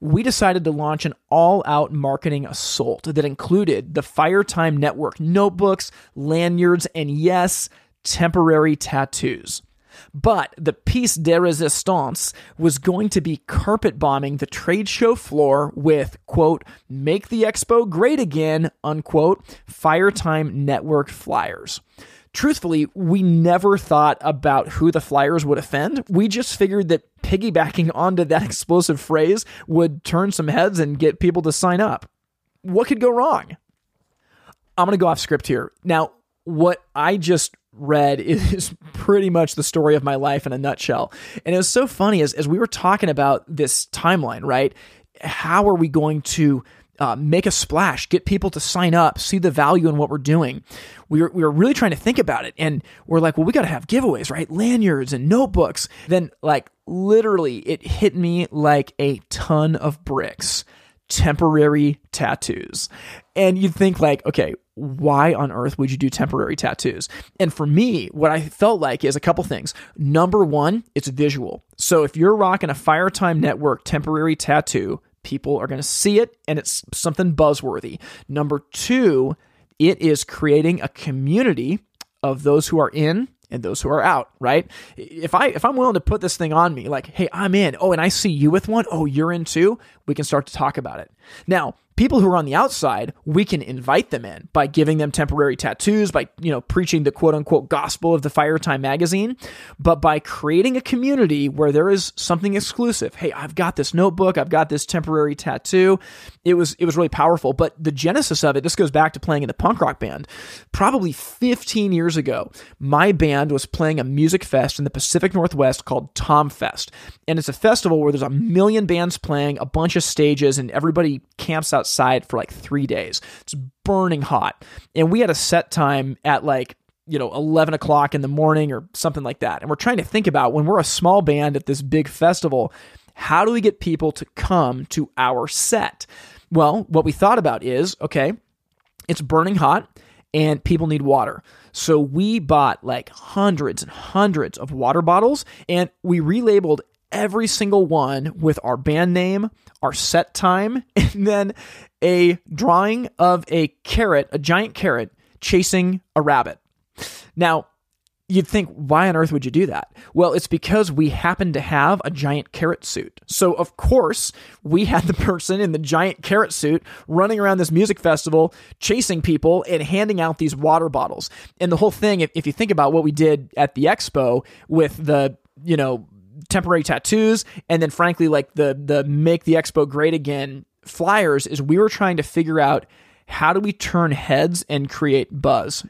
We decided to launch an all out marketing assault that included the Firetime Network notebooks, lanyards, and yes, temporary tattoos. But the piece de resistance was going to be carpet bombing the trade show floor with, quote, make the expo great again, unquote, Firetime Network flyers. Truthfully, we never thought about who the flyers would offend. We just figured that piggybacking onto that explosive phrase would turn some heads and get people to sign up. What could go wrong? I'm going to go off script here. Now, what I just read is pretty much the story of my life in a nutshell. And it was so funny as, as we were talking about this timeline, right? How are we going to uh, make a splash, get people to sign up, see the value in what we're doing. We were, we were really trying to think about it. And we're like, well, we got to have giveaways, right? Lanyards and notebooks. Then, like, literally, it hit me like a ton of bricks temporary tattoos. And you'd think, like, okay, why on earth would you do temporary tattoos? And for me, what I felt like is a couple things. Number one, it's visual. So if you're rocking a Fire Time Network temporary tattoo, people are going to see it and it's something buzzworthy. Number two, it is creating a community of those who are in and those who are out, right? If I if I'm willing to put this thing on me, like, hey, I'm in. Oh, and I see you with one. Oh, you're in too. We can start to talk about it. Now, people who are on the outside, we can invite them in by giving them temporary tattoos, by, you know, preaching the quote unquote gospel of the Fire Time magazine, but by creating a community where there is something exclusive. Hey, I've got this notebook, I've got this temporary tattoo. It was it was really powerful, but the genesis of it, this goes back to playing in the punk rock band. Probably 15 years ago, my band was playing a music fest in the Pacific Northwest called Tom Fest. And it's a festival where there's a million bands playing, a bunch of stages and everybody camps out outside for like three days. It's burning hot. And we had a set time at like, you know, 11 o'clock in the morning or something like that. And we're trying to think about when we're a small band at this big festival, how do we get people to come to our set? Well, what we thought about is okay, it's burning hot and people need water. So we bought like hundreds and hundreds of water bottles and we relabeled every single one with our band name, our set time, and then a drawing of a carrot, a giant carrot, chasing a rabbit. Now, you'd think, why on earth would you do that? Well, it's because we happen to have a giant carrot suit. So, of course, we had the person in the giant carrot suit running around this music festival, chasing people and handing out these water bottles. And the whole thing, if, if you think about what we did at the expo with the, you know, temporary tattoos and then frankly like the the make the expo great again flyers is we were trying to figure out how do we turn heads and create buzz.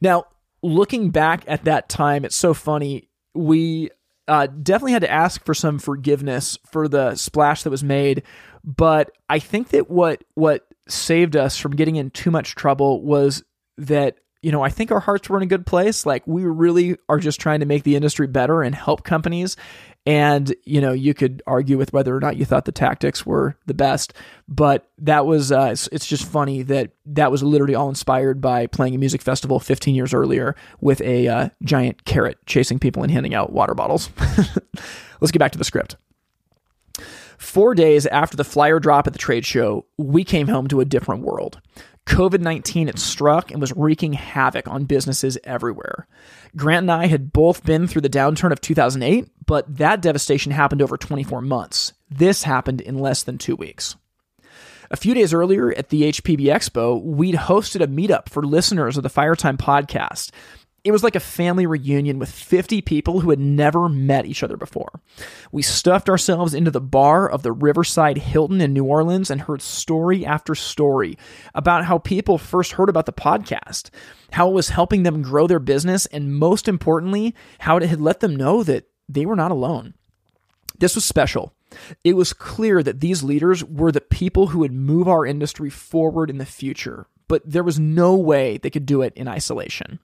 Now, looking back at that time, it's so funny. We uh, definitely had to ask for some forgiveness for the splash that was made, but I think that what what saved us from getting in too much trouble was that you know, I think our hearts were in a good place. Like we really are just trying to make the industry better and help companies. And, you know, you could argue with whether or not you thought the tactics were the best, but that was, uh, it's, it's just funny that that was literally all inspired by playing a music festival 15 years earlier with a uh, giant carrot chasing people and handing out water bottles. Let's get back to the script. Four days after the flyer drop at the trade show, we came home to a different world. COVID 19 had struck and was wreaking havoc on businesses everywhere. Grant and I had both been through the downturn of 2008, but that devastation happened over 24 months. This happened in less than two weeks. A few days earlier at the HPB Expo, we'd hosted a meetup for listeners of the Firetime podcast. It was like a family reunion with 50 people who had never met each other before. We stuffed ourselves into the bar of the Riverside Hilton in New Orleans and heard story after story about how people first heard about the podcast, how it was helping them grow their business, and most importantly, how it had let them know that they were not alone. This was special. It was clear that these leaders were the people who would move our industry forward in the future, but there was no way they could do it in isolation.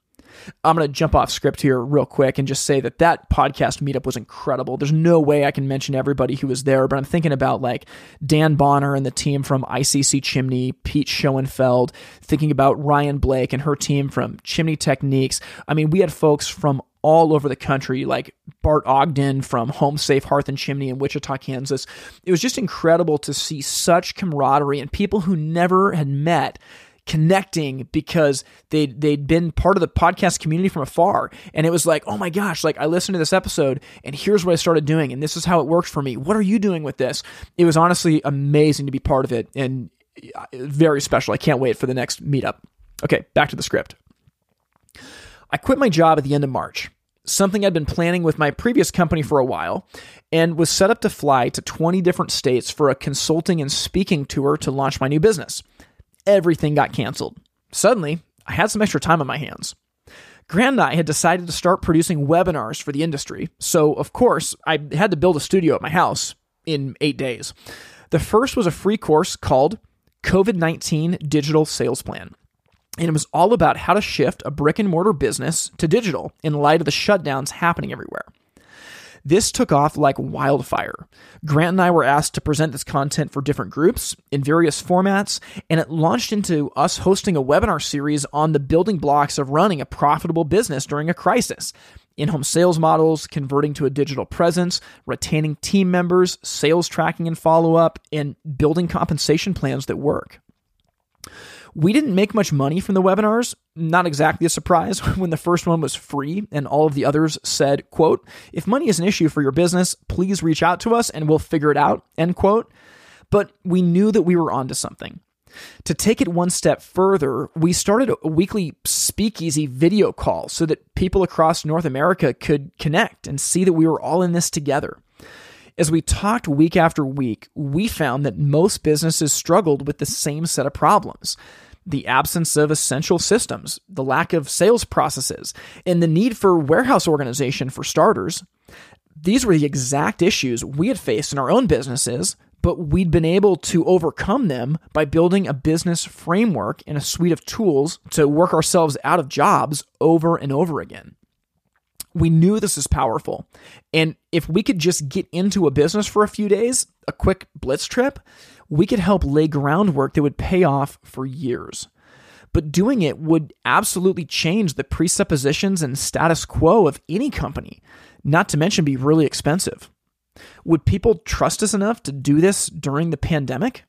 I'm going to jump off script here real quick and just say that that podcast meetup was incredible. There's no way I can mention everybody who was there, but I'm thinking about like Dan Bonner and the team from ICC Chimney, Pete Schoenfeld, thinking about Ryan Blake and her team from Chimney Techniques. I mean, we had folks from all over the country, like Bart Ogden from Home Safe Hearth and Chimney in Wichita, Kansas. It was just incredible to see such camaraderie and people who never had met connecting because they they'd been part of the podcast community from afar. And it was like oh my gosh like I listened to this episode and here's what I started doing and this is how it worked for me. What are you doing with this? It was honestly amazing to be part of it and uh, very special. I can't wait for the next meetup. Okay back to the script. I quit my job at the end of March something I'd been planning with my previous company for a while and was set up to fly to 20 different states for a consulting and speaking tour to launch my new business everything got canceled. Suddenly, I had some extra time on my hands. Grant and I had decided to start producing webinars for the industry. So, of course, I had to build a studio at my house in eight days. The first was a free course called COVID 19 Digital Sales Plan. And it was all about how to shift a brick and mortar business to digital in light of the shutdowns happening everywhere. This took off like wildfire. Grant and I were asked to present this content for different groups in various formats, and it launched into us hosting a webinar series on the building blocks of running a profitable business during a crisis. In home sales models, converting to a digital presence, retaining team members, sales tracking and follow up, and building compensation plans that work. We didn't make much money from the webinars. Not exactly a surprise when the first one was free and all of the others said, quote, if money is an issue for your business, please reach out to us and we'll figure it out, end quote. But we knew that we were onto something. To take it one step further, we started a weekly speakeasy video call so that people across North America could connect and see that we were all in this together. As we talked week after week, we found that most businesses struggled with the same set of problems the absence of essential systems, the lack of sales processes, and the need for warehouse organization for starters. These were the exact issues we had faced in our own businesses, but we'd been able to overcome them by building a business framework and a suite of tools to work ourselves out of jobs over and over again. We knew this is powerful. And if we could just get into a business for a few days, a quick blitz trip, we could help lay groundwork that would pay off for years. But doing it would absolutely change the presuppositions and status quo of any company, not to mention be really expensive. Would people trust us enough to do this during the pandemic?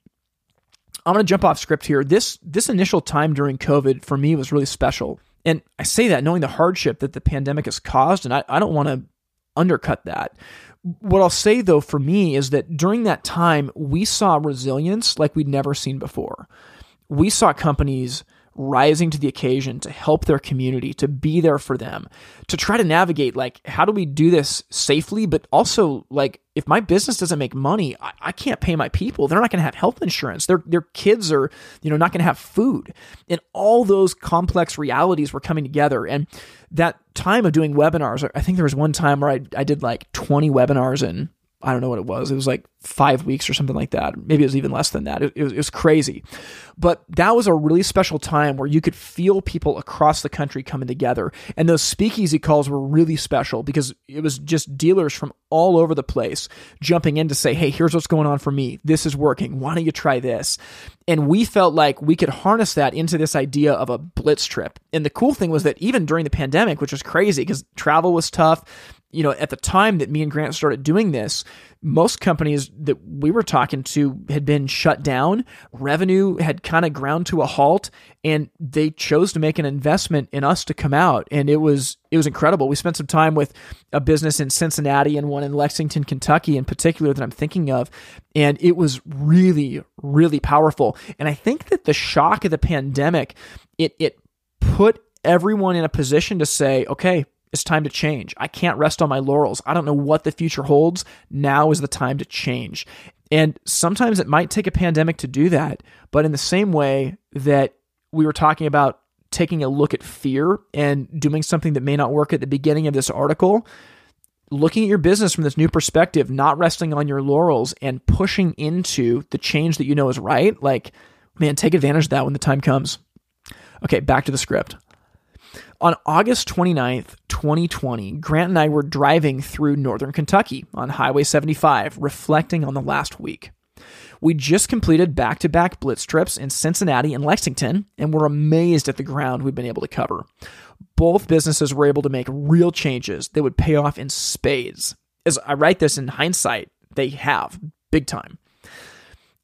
I'm going to jump off script here. This this initial time during COVID for me was really special. And I say that knowing the hardship that the pandemic has caused, and I, I don't want to undercut that. What I'll say though for me is that during that time, we saw resilience like we'd never seen before. We saw companies rising to the occasion to help their community, to be there for them, to try to navigate like, how do we do this safely? But also, like, if my business doesn't make money, I, I can't pay my people. They're not going to have health insurance. Their, their kids are, you know, not going to have food. And all those complex realities were coming together. And that time of doing webinars, I think there was one time where I, I did like 20 webinars in I don't know what it was. It was like five weeks or something like that. Maybe it was even less than that. It, it, was, it, was, crazy. But that was a really special time where you could feel people across the country coming together. And those speakeasy calls were really special because it was just dealers from all over the place jumping in to say, hey, here's what's going on for me. This is working. Why don't you try this? And we felt like we could harness that into this idea of a blitz trip. And the cool thing was that even during the pandemic, which was crazy because travel was tough, you know, at the time that me and Grant started doing this, most companies that we were talking to had been shut down. Revenue had kind of ground to a halt, and they chose to make an investment in us to come out. And it was it was incredible. We spent some time with a business in Cincinnati and one in Lexington, Kentucky, in particular that I'm thinking of, and it was really really powerful. And I think that the shock of the pandemic it it put everyone in a position to say, okay, it's time to change. I can't rest on my laurels. I don't know what the future holds. Now is the time to change. And sometimes it might take a pandemic to do that. But in the same way that we were talking about taking a look at fear and doing something that may not work at the beginning of this article, looking at your business from this new perspective, not resting on your laurels and pushing into the change that you know is right, like, man, take advantage of that when the time comes. Okay, back to the script. On August 29th, 2020, Grant and I were driving through northern Kentucky on Highway 75, reflecting on the last week. We just completed back to back blitz trips in Cincinnati and Lexington, and were amazed at the ground we've been able to cover. Both businesses were able to make real changes that would pay off in spades. As I write this in hindsight, they have, big time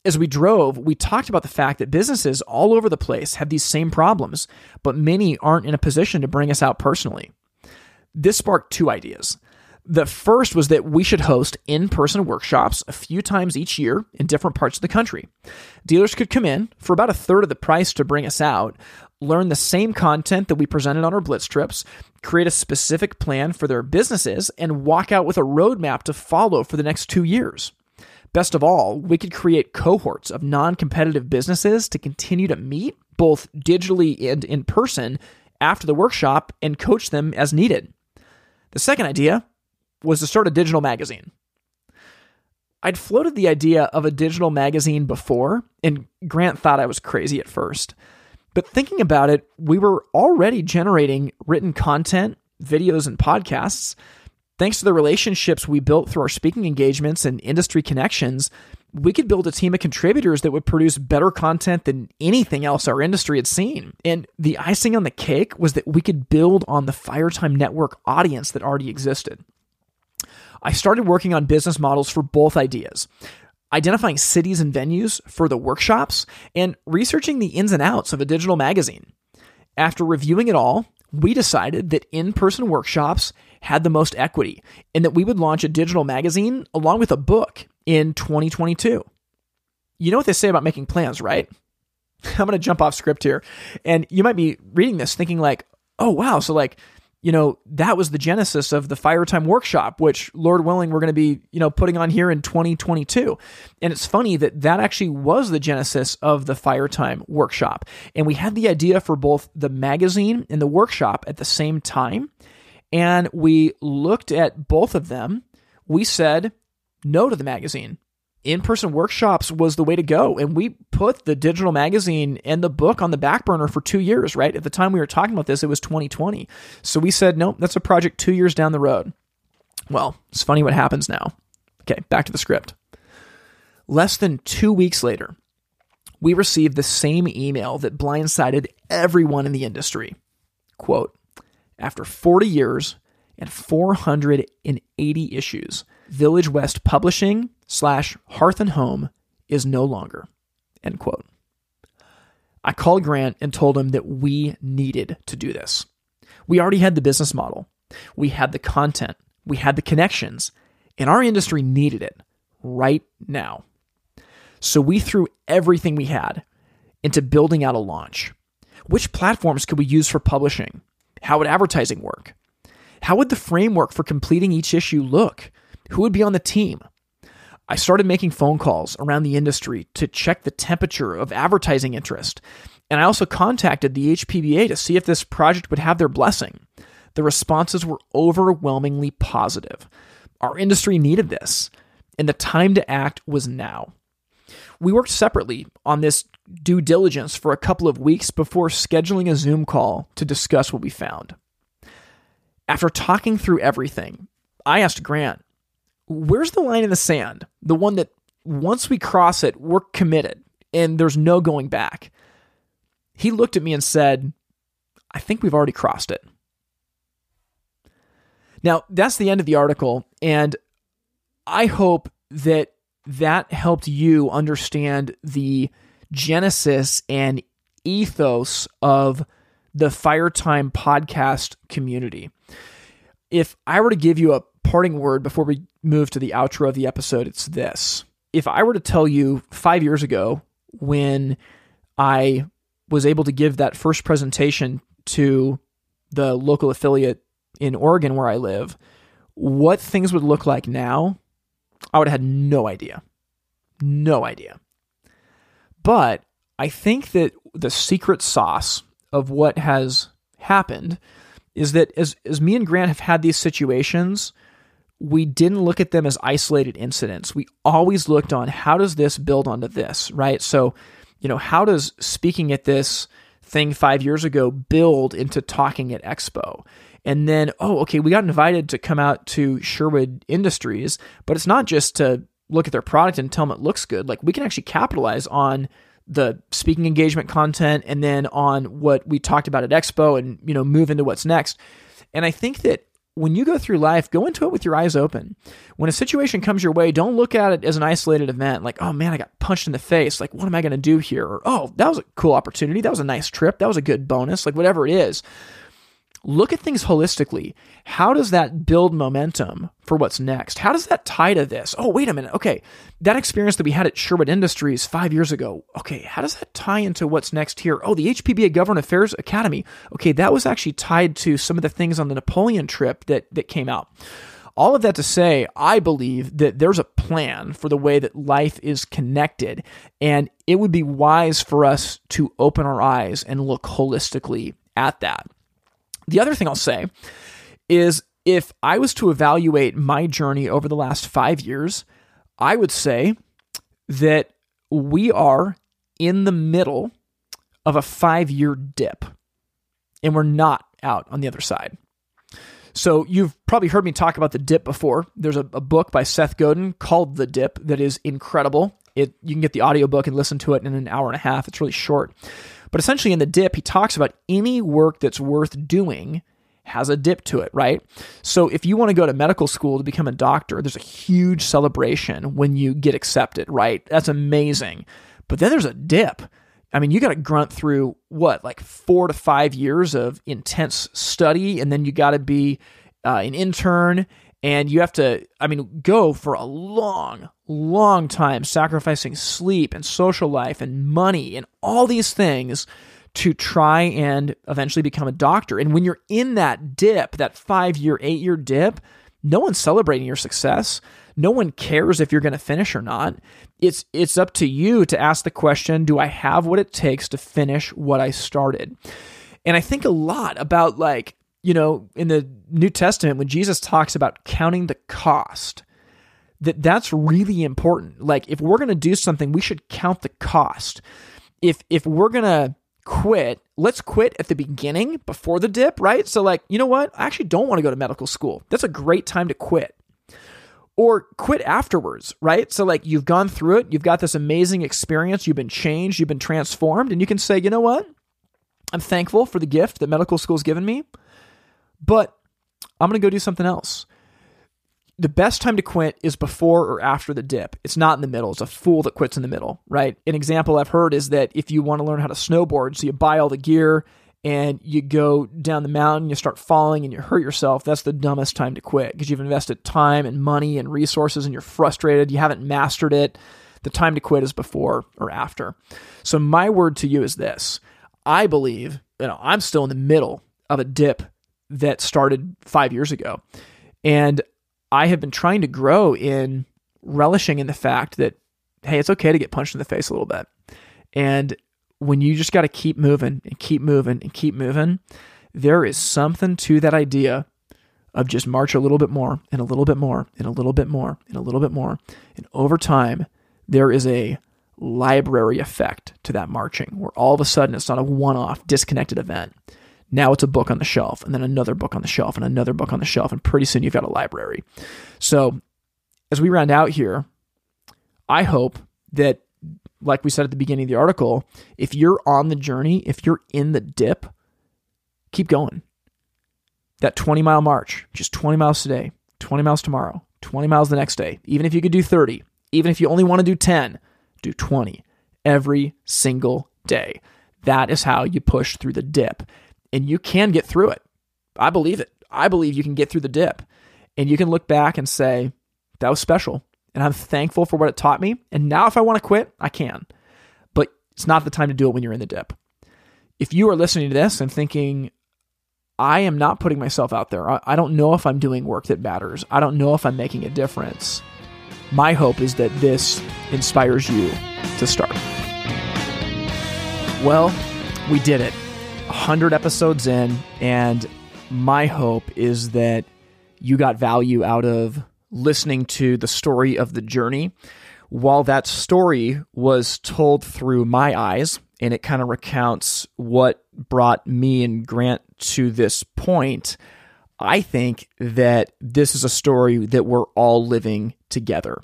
as we drove, we talked about the fact that businesses all over the place have these same problems, but many aren't in a position to bring us out personally. This sparked two ideas. The first was that we should host in person workshops a few times each year in different parts of the country. Dealers could come in for about a third of the price to bring us out, learn the same content that we presented on our Blitz trips, create a specific plan for their businesses, and walk out with a roadmap to follow for the next two years. Best of all, we could create cohorts of non competitive businesses to continue to meet both digitally and in person after the workshop and coach them as needed. The second idea was to start a digital magazine. I'd floated the idea of a digital magazine before, and Grant thought I was crazy at first. But thinking about it, we were already generating written content, videos, and podcasts. Thanks to the relationships we built through our speaking engagements and industry connections, we could build a team of contributors that would produce better content than anything else our industry had seen. And the icing on the cake was that we could build on the Firetime Network audience that already existed. I started working on business models for both ideas identifying cities and venues for the workshops and researching the ins and outs of a digital magazine. After reviewing it all, we decided that in person workshops had the most equity and that we would launch a digital magazine along with a book in 2022. You know what they say about making plans, right? I'm going to jump off script here. And you might be reading this thinking, like, oh, wow. So, like, you know, that was the genesis of the Firetime Workshop, which, Lord willing, we're going to be, you know, putting on here in 2022. And it's funny that that actually was the genesis of the Firetime Workshop. And we had the idea for both the magazine and the workshop at the same time. And we looked at both of them. We said no to the magazine in person workshops was the way to go. And we put the digital magazine and the book on the back burner for two years, right? At the time we were talking about this, it was 2020. So we said, nope, that's a project two years down the road. Well, it's funny what happens now. Okay, back to the script. Less than two weeks later, we received the same email that blindsided everyone in the industry. Quote, after 40 years and 480 issues, Village West Publishing slash Hearth and Home is no longer. End quote. I called Grant and told him that we needed to do this. We already had the business model, we had the content, we had the connections, and our industry needed it right now. So we threw everything we had into building out a launch. Which platforms could we use for publishing? How would advertising work? How would the framework for completing each issue look? Who would be on the team? I started making phone calls around the industry to check the temperature of advertising interest. And I also contacted the HPBA to see if this project would have their blessing. The responses were overwhelmingly positive. Our industry needed this, and the time to act was now. We worked separately on this due diligence for a couple of weeks before scheduling a Zoom call to discuss what we found. After talking through everything, I asked Grant where's the line in the sand? The one that once we cross it, we're committed and there's no going back. He looked at me and said, I think we've already crossed it. Now, that's the end of the article. And I hope that that helped you understand the genesis and ethos of the Firetime podcast community. If I were to give you a parting word before we move to the outro of the episode, it's this. If I were to tell you five years ago when I was able to give that first presentation to the local affiliate in Oregon where I live, what things would look like now, I would have had no idea. No idea. But I think that the secret sauce of what has happened is that as, as me and Grant have had these situations we didn't look at them as isolated incidents. We always looked on how does this build onto this, right? So, you know, how does speaking at this thing five years ago build into talking at Expo? And then, oh, okay, we got invited to come out to Sherwood Industries, but it's not just to look at their product and tell them it looks good. Like we can actually capitalize on the speaking engagement content and then on what we talked about at Expo and, you know, move into what's next. And I think that when you go through life, go into it with your eyes open. When a situation comes your way, don't look at it as an isolated event like, oh man, I got punched in the face. Like, what am I going to do here? Or, oh, that was a cool opportunity. That was a nice trip. That was a good bonus. Like, whatever it is. Look at things holistically. How does that build momentum for what's next? How does that tie to this? Oh, wait a minute. Okay. That experience that we had at Sherwood Industries five years ago. Okay. How does that tie into what's next here? Oh, the HPBA Government Affairs Academy. Okay. That was actually tied to some of the things on the Napoleon trip that, that came out. All of that to say, I believe that there's a plan for the way that life is connected, and it would be wise for us to open our eyes and look holistically at that. The other thing I'll say is if I was to evaluate my journey over the last five years, I would say that we are in the middle of a five year dip and we're not out on the other side. So you've probably heard me talk about the dip before. There's a, a, book by Seth Godin called The Dip that is incredible. It you can get the audiobook and listen to it in an hour and a half. It's really short. But essentially in the dip, he talks about any work that's worth doing has a dip to it, right? So if you want to go to medical school to become a doctor, there's a huge celebration when you get accepted, right? That's amazing. But then there's a dip. I mean, you got to grunt through what, like four to five years of intense study, and then you got to be uh, an intern, and you have to, I mean, go for a long, long time, sacrificing sleep and social life and money and all these things to try and eventually become a doctor. And when you're in that dip, that five year, eight year dip, no one's celebrating your success. No one cares if you're going to finish or not. It's it's up to you to ask the question, do I have what it takes to finish what I started? And I think a lot about like, you know, in the New Testament when Jesus talks about counting the cost, that that's really important. Like if we're going to do something, we should count the cost. If if we're going to quit, let's quit at the beginning before the dip, right? So, like, you know what? I actually don't want to go to medical school. That's a great time to quit. Or quit afterwards, right? So, like, you've gone through it, you've got this amazing experience, you've been changed, you've been transformed, and you can say, you know what? I'm thankful for the gift that medical school's given me, but I'm going to go do something else the best time to quit is before or after the dip. It's not in the middle. It's a fool that quits in the middle, right? An example I've heard is that if you want to learn how to snowboard, so you buy all the gear and you go down the mountain, you start falling and you hurt yourself, that's the dumbest time to quit because you've invested time and money and resources and you're frustrated, you haven't mastered it. The time to quit is before or after. So my word to you is this. I believe, you know, I'm still in the middle of a dip that started 5 years ago. And I have been trying to grow in relishing in the fact that, hey, it's okay to get punched in the face a little bit. And when you just got to keep moving and keep moving and keep moving, there is something to that idea of just march a little bit more and a little bit more and a little bit more and a little bit more. And over time, there is a library effect to that marching where all of a sudden it's not a one off disconnected event. Now it's a book on the shelf, and then another book on the shelf, and another book on the shelf, and pretty soon you've got a library. So, as we round out here, I hope that, like we said at the beginning of the article, if you're on the journey, if you're in the dip, keep going. That 20 mile march, just 20 miles today, 20 miles tomorrow, 20 miles the next day. Even if you could do 30, even if you only want to do 10, do 20 every single day. That is how you push through the dip and you can get through it. I believe it. I believe you can get through the dip and you can look back and say, that was special. And I'm thankful for what it taught me. And now, if I want to quit, I can. But it's not the time to do it when you're in the dip. If you are listening to this and thinking, I am not putting myself out there, I don't know if I'm doing work that matters, I don't know if I'm making a difference, my hope is that this inspires you to start. Well, we did it. 100 episodes in, and my hope is that you got value out of listening to the story of the journey. While that story was told through my eyes, and it kind of recounts what brought me and Grant to this point, I think that this is a story that we're all living together.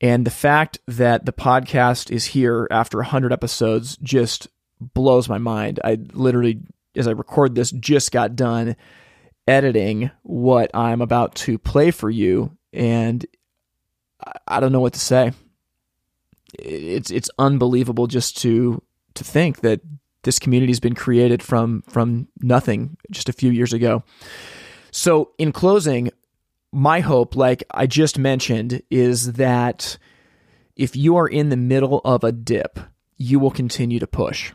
And the fact that the podcast is here after 100 episodes just blows my mind. I literally, as I record this, just got done editing what I'm about to play for you, and I don't know what to say. It's it's unbelievable just to to think that this community has been created from from nothing just a few years ago. So, in closing, my hope, like I just mentioned, is that if you are in the middle of a dip, you will continue to push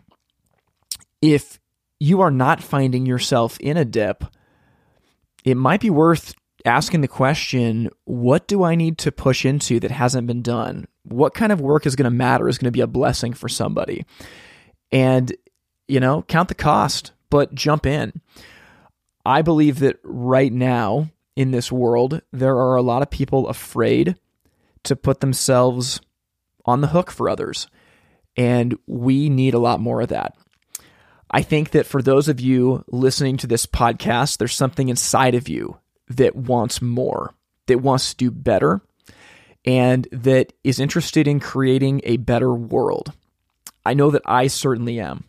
if you are not finding yourself in a dip, it might be worth asking the question what do I need to push into that hasn't been done? What kind of work is going to matter, is going to be a blessing for somebody? And, you know, count the cost, but jump in. I believe that right now in this world, there are a lot of people afraid to put themselves on the hook for others. And we need a lot more of that. I think that for those of you listening to this podcast, there's something inside of you that wants more, that wants to do better, and that is interested in creating a better world. I know that I certainly am.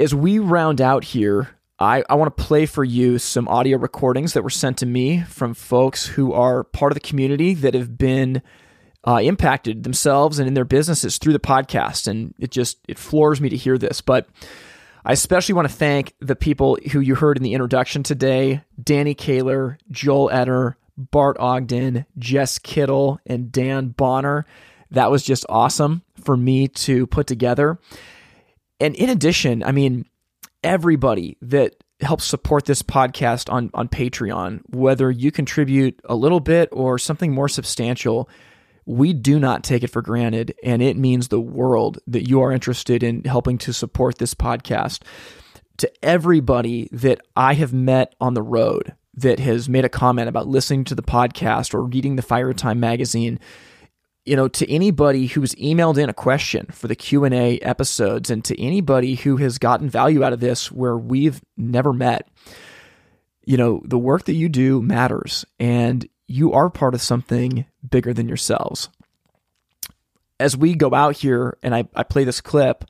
As we round out here, I, I want to play for you some audio recordings that were sent to me from folks who are part of the community that have been uh, impacted themselves and in their businesses through the podcast. And it just it floors me to hear this. But I especially want to thank the people who you heard in the introduction today Danny Kaler, Joel Etter, Bart Ogden, Jess Kittle, and Dan Bonner. That was just awesome for me to put together. And in addition, I mean, everybody that helps support this podcast on, on Patreon, whether you contribute a little bit or something more substantial, we do not take it for granted. And it means the world that you are interested in helping to support this podcast. To everybody that I have met on the road that has made a comment about listening to the podcast or reading the Fire Time magazine, you know to anybody who's emailed in a question for the q&a episodes and to anybody who has gotten value out of this where we've never met you know the work that you do matters and you are part of something bigger than yourselves as we go out here and i, I play this clip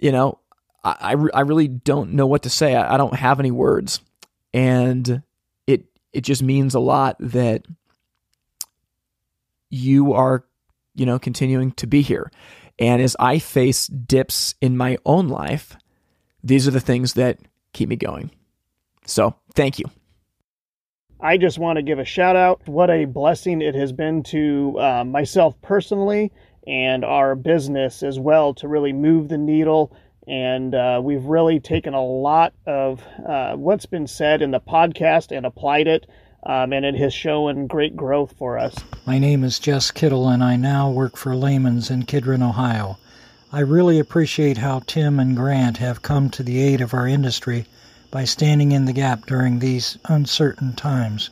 you know I, I, I really don't know what to say I, I don't have any words and it it just means a lot that you are, you know, continuing to be here. And as I face dips in my own life, these are the things that keep me going. So thank you. I just want to give a shout out. What a blessing it has been to uh, myself personally and our business as well to really move the needle. And uh, we've really taken a lot of uh, what's been said in the podcast and applied it um, and it has shown great growth for us. My name is Jess Kittle, and I now work for Lehman's in Kidron, Ohio. I really appreciate how Tim and Grant have come to the aid of our industry by standing in the gap during these uncertain times.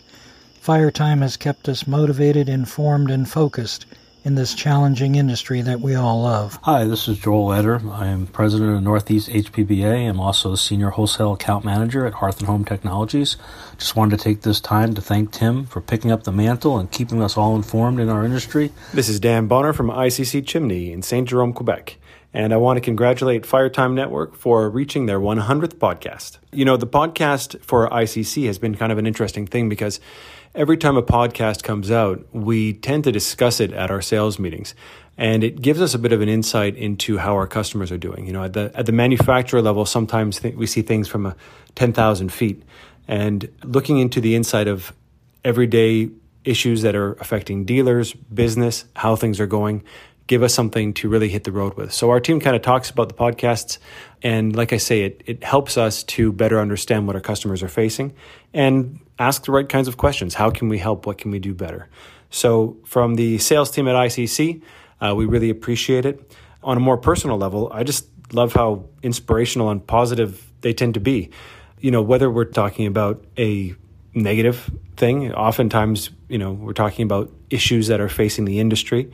Fire Time has kept us motivated, informed, and focused in this challenging industry that we all love. Hi, this is Joel Eder. I am president of Northeast HPBA. I'm also a senior wholesale account manager at Hearth and Home Technologies. Just wanted to take this time to thank Tim for picking up the mantle and keeping us all informed in our industry. This is Dan Bonner from ICC Chimney in St. Jerome, Quebec. And I want to congratulate Firetime Network for reaching their 100th podcast. You know, the podcast for ICC has been kind of an interesting thing because every time a podcast comes out, we tend to discuss it at our sales meetings. And it gives us a bit of an insight into how our customers are doing. You know, at the, at the manufacturer level, sometimes th- we see things from a 10,000 feet. And looking into the insight of everyday issues that are affecting dealers, business, how things are going, give us something to really hit the road with. So our team kind of talks about the podcasts and like I say, it, it helps us to better understand what our customers are facing and ask the right kinds of questions. How can we help? What can we do better? So, from the sales team at ICC, uh, we really appreciate it. On a more personal level, I just love how inspirational and positive they tend to be. You know, whether we're talking about a negative thing, oftentimes, you know, we're talking about issues that are facing the industry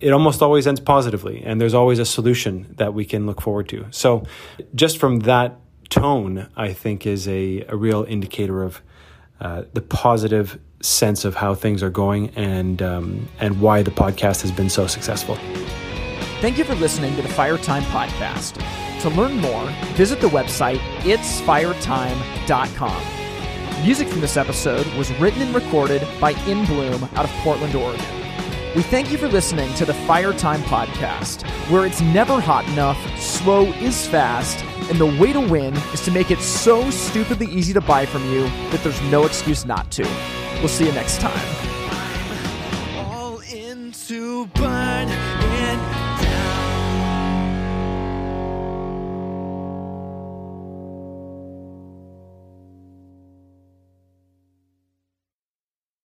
it almost always ends positively, and there's always a solution that we can look forward to. So, just from that tone, I think is a, a real indicator of uh, the positive sense of how things are going and um, and why the podcast has been so successful. Thank you for listening to the Fire Time podcast. To learn more, visit the website itsfiretime.com. Music from this episode was written and recorded by In Bloom out of Portland, Oregon. We thank you for listening to the Fire Time Podcast, where it's never hot enough, slow is fast, and the way to win is to make it so stupidly easy to buy from you that there's no excuse not to. We'll see you next time.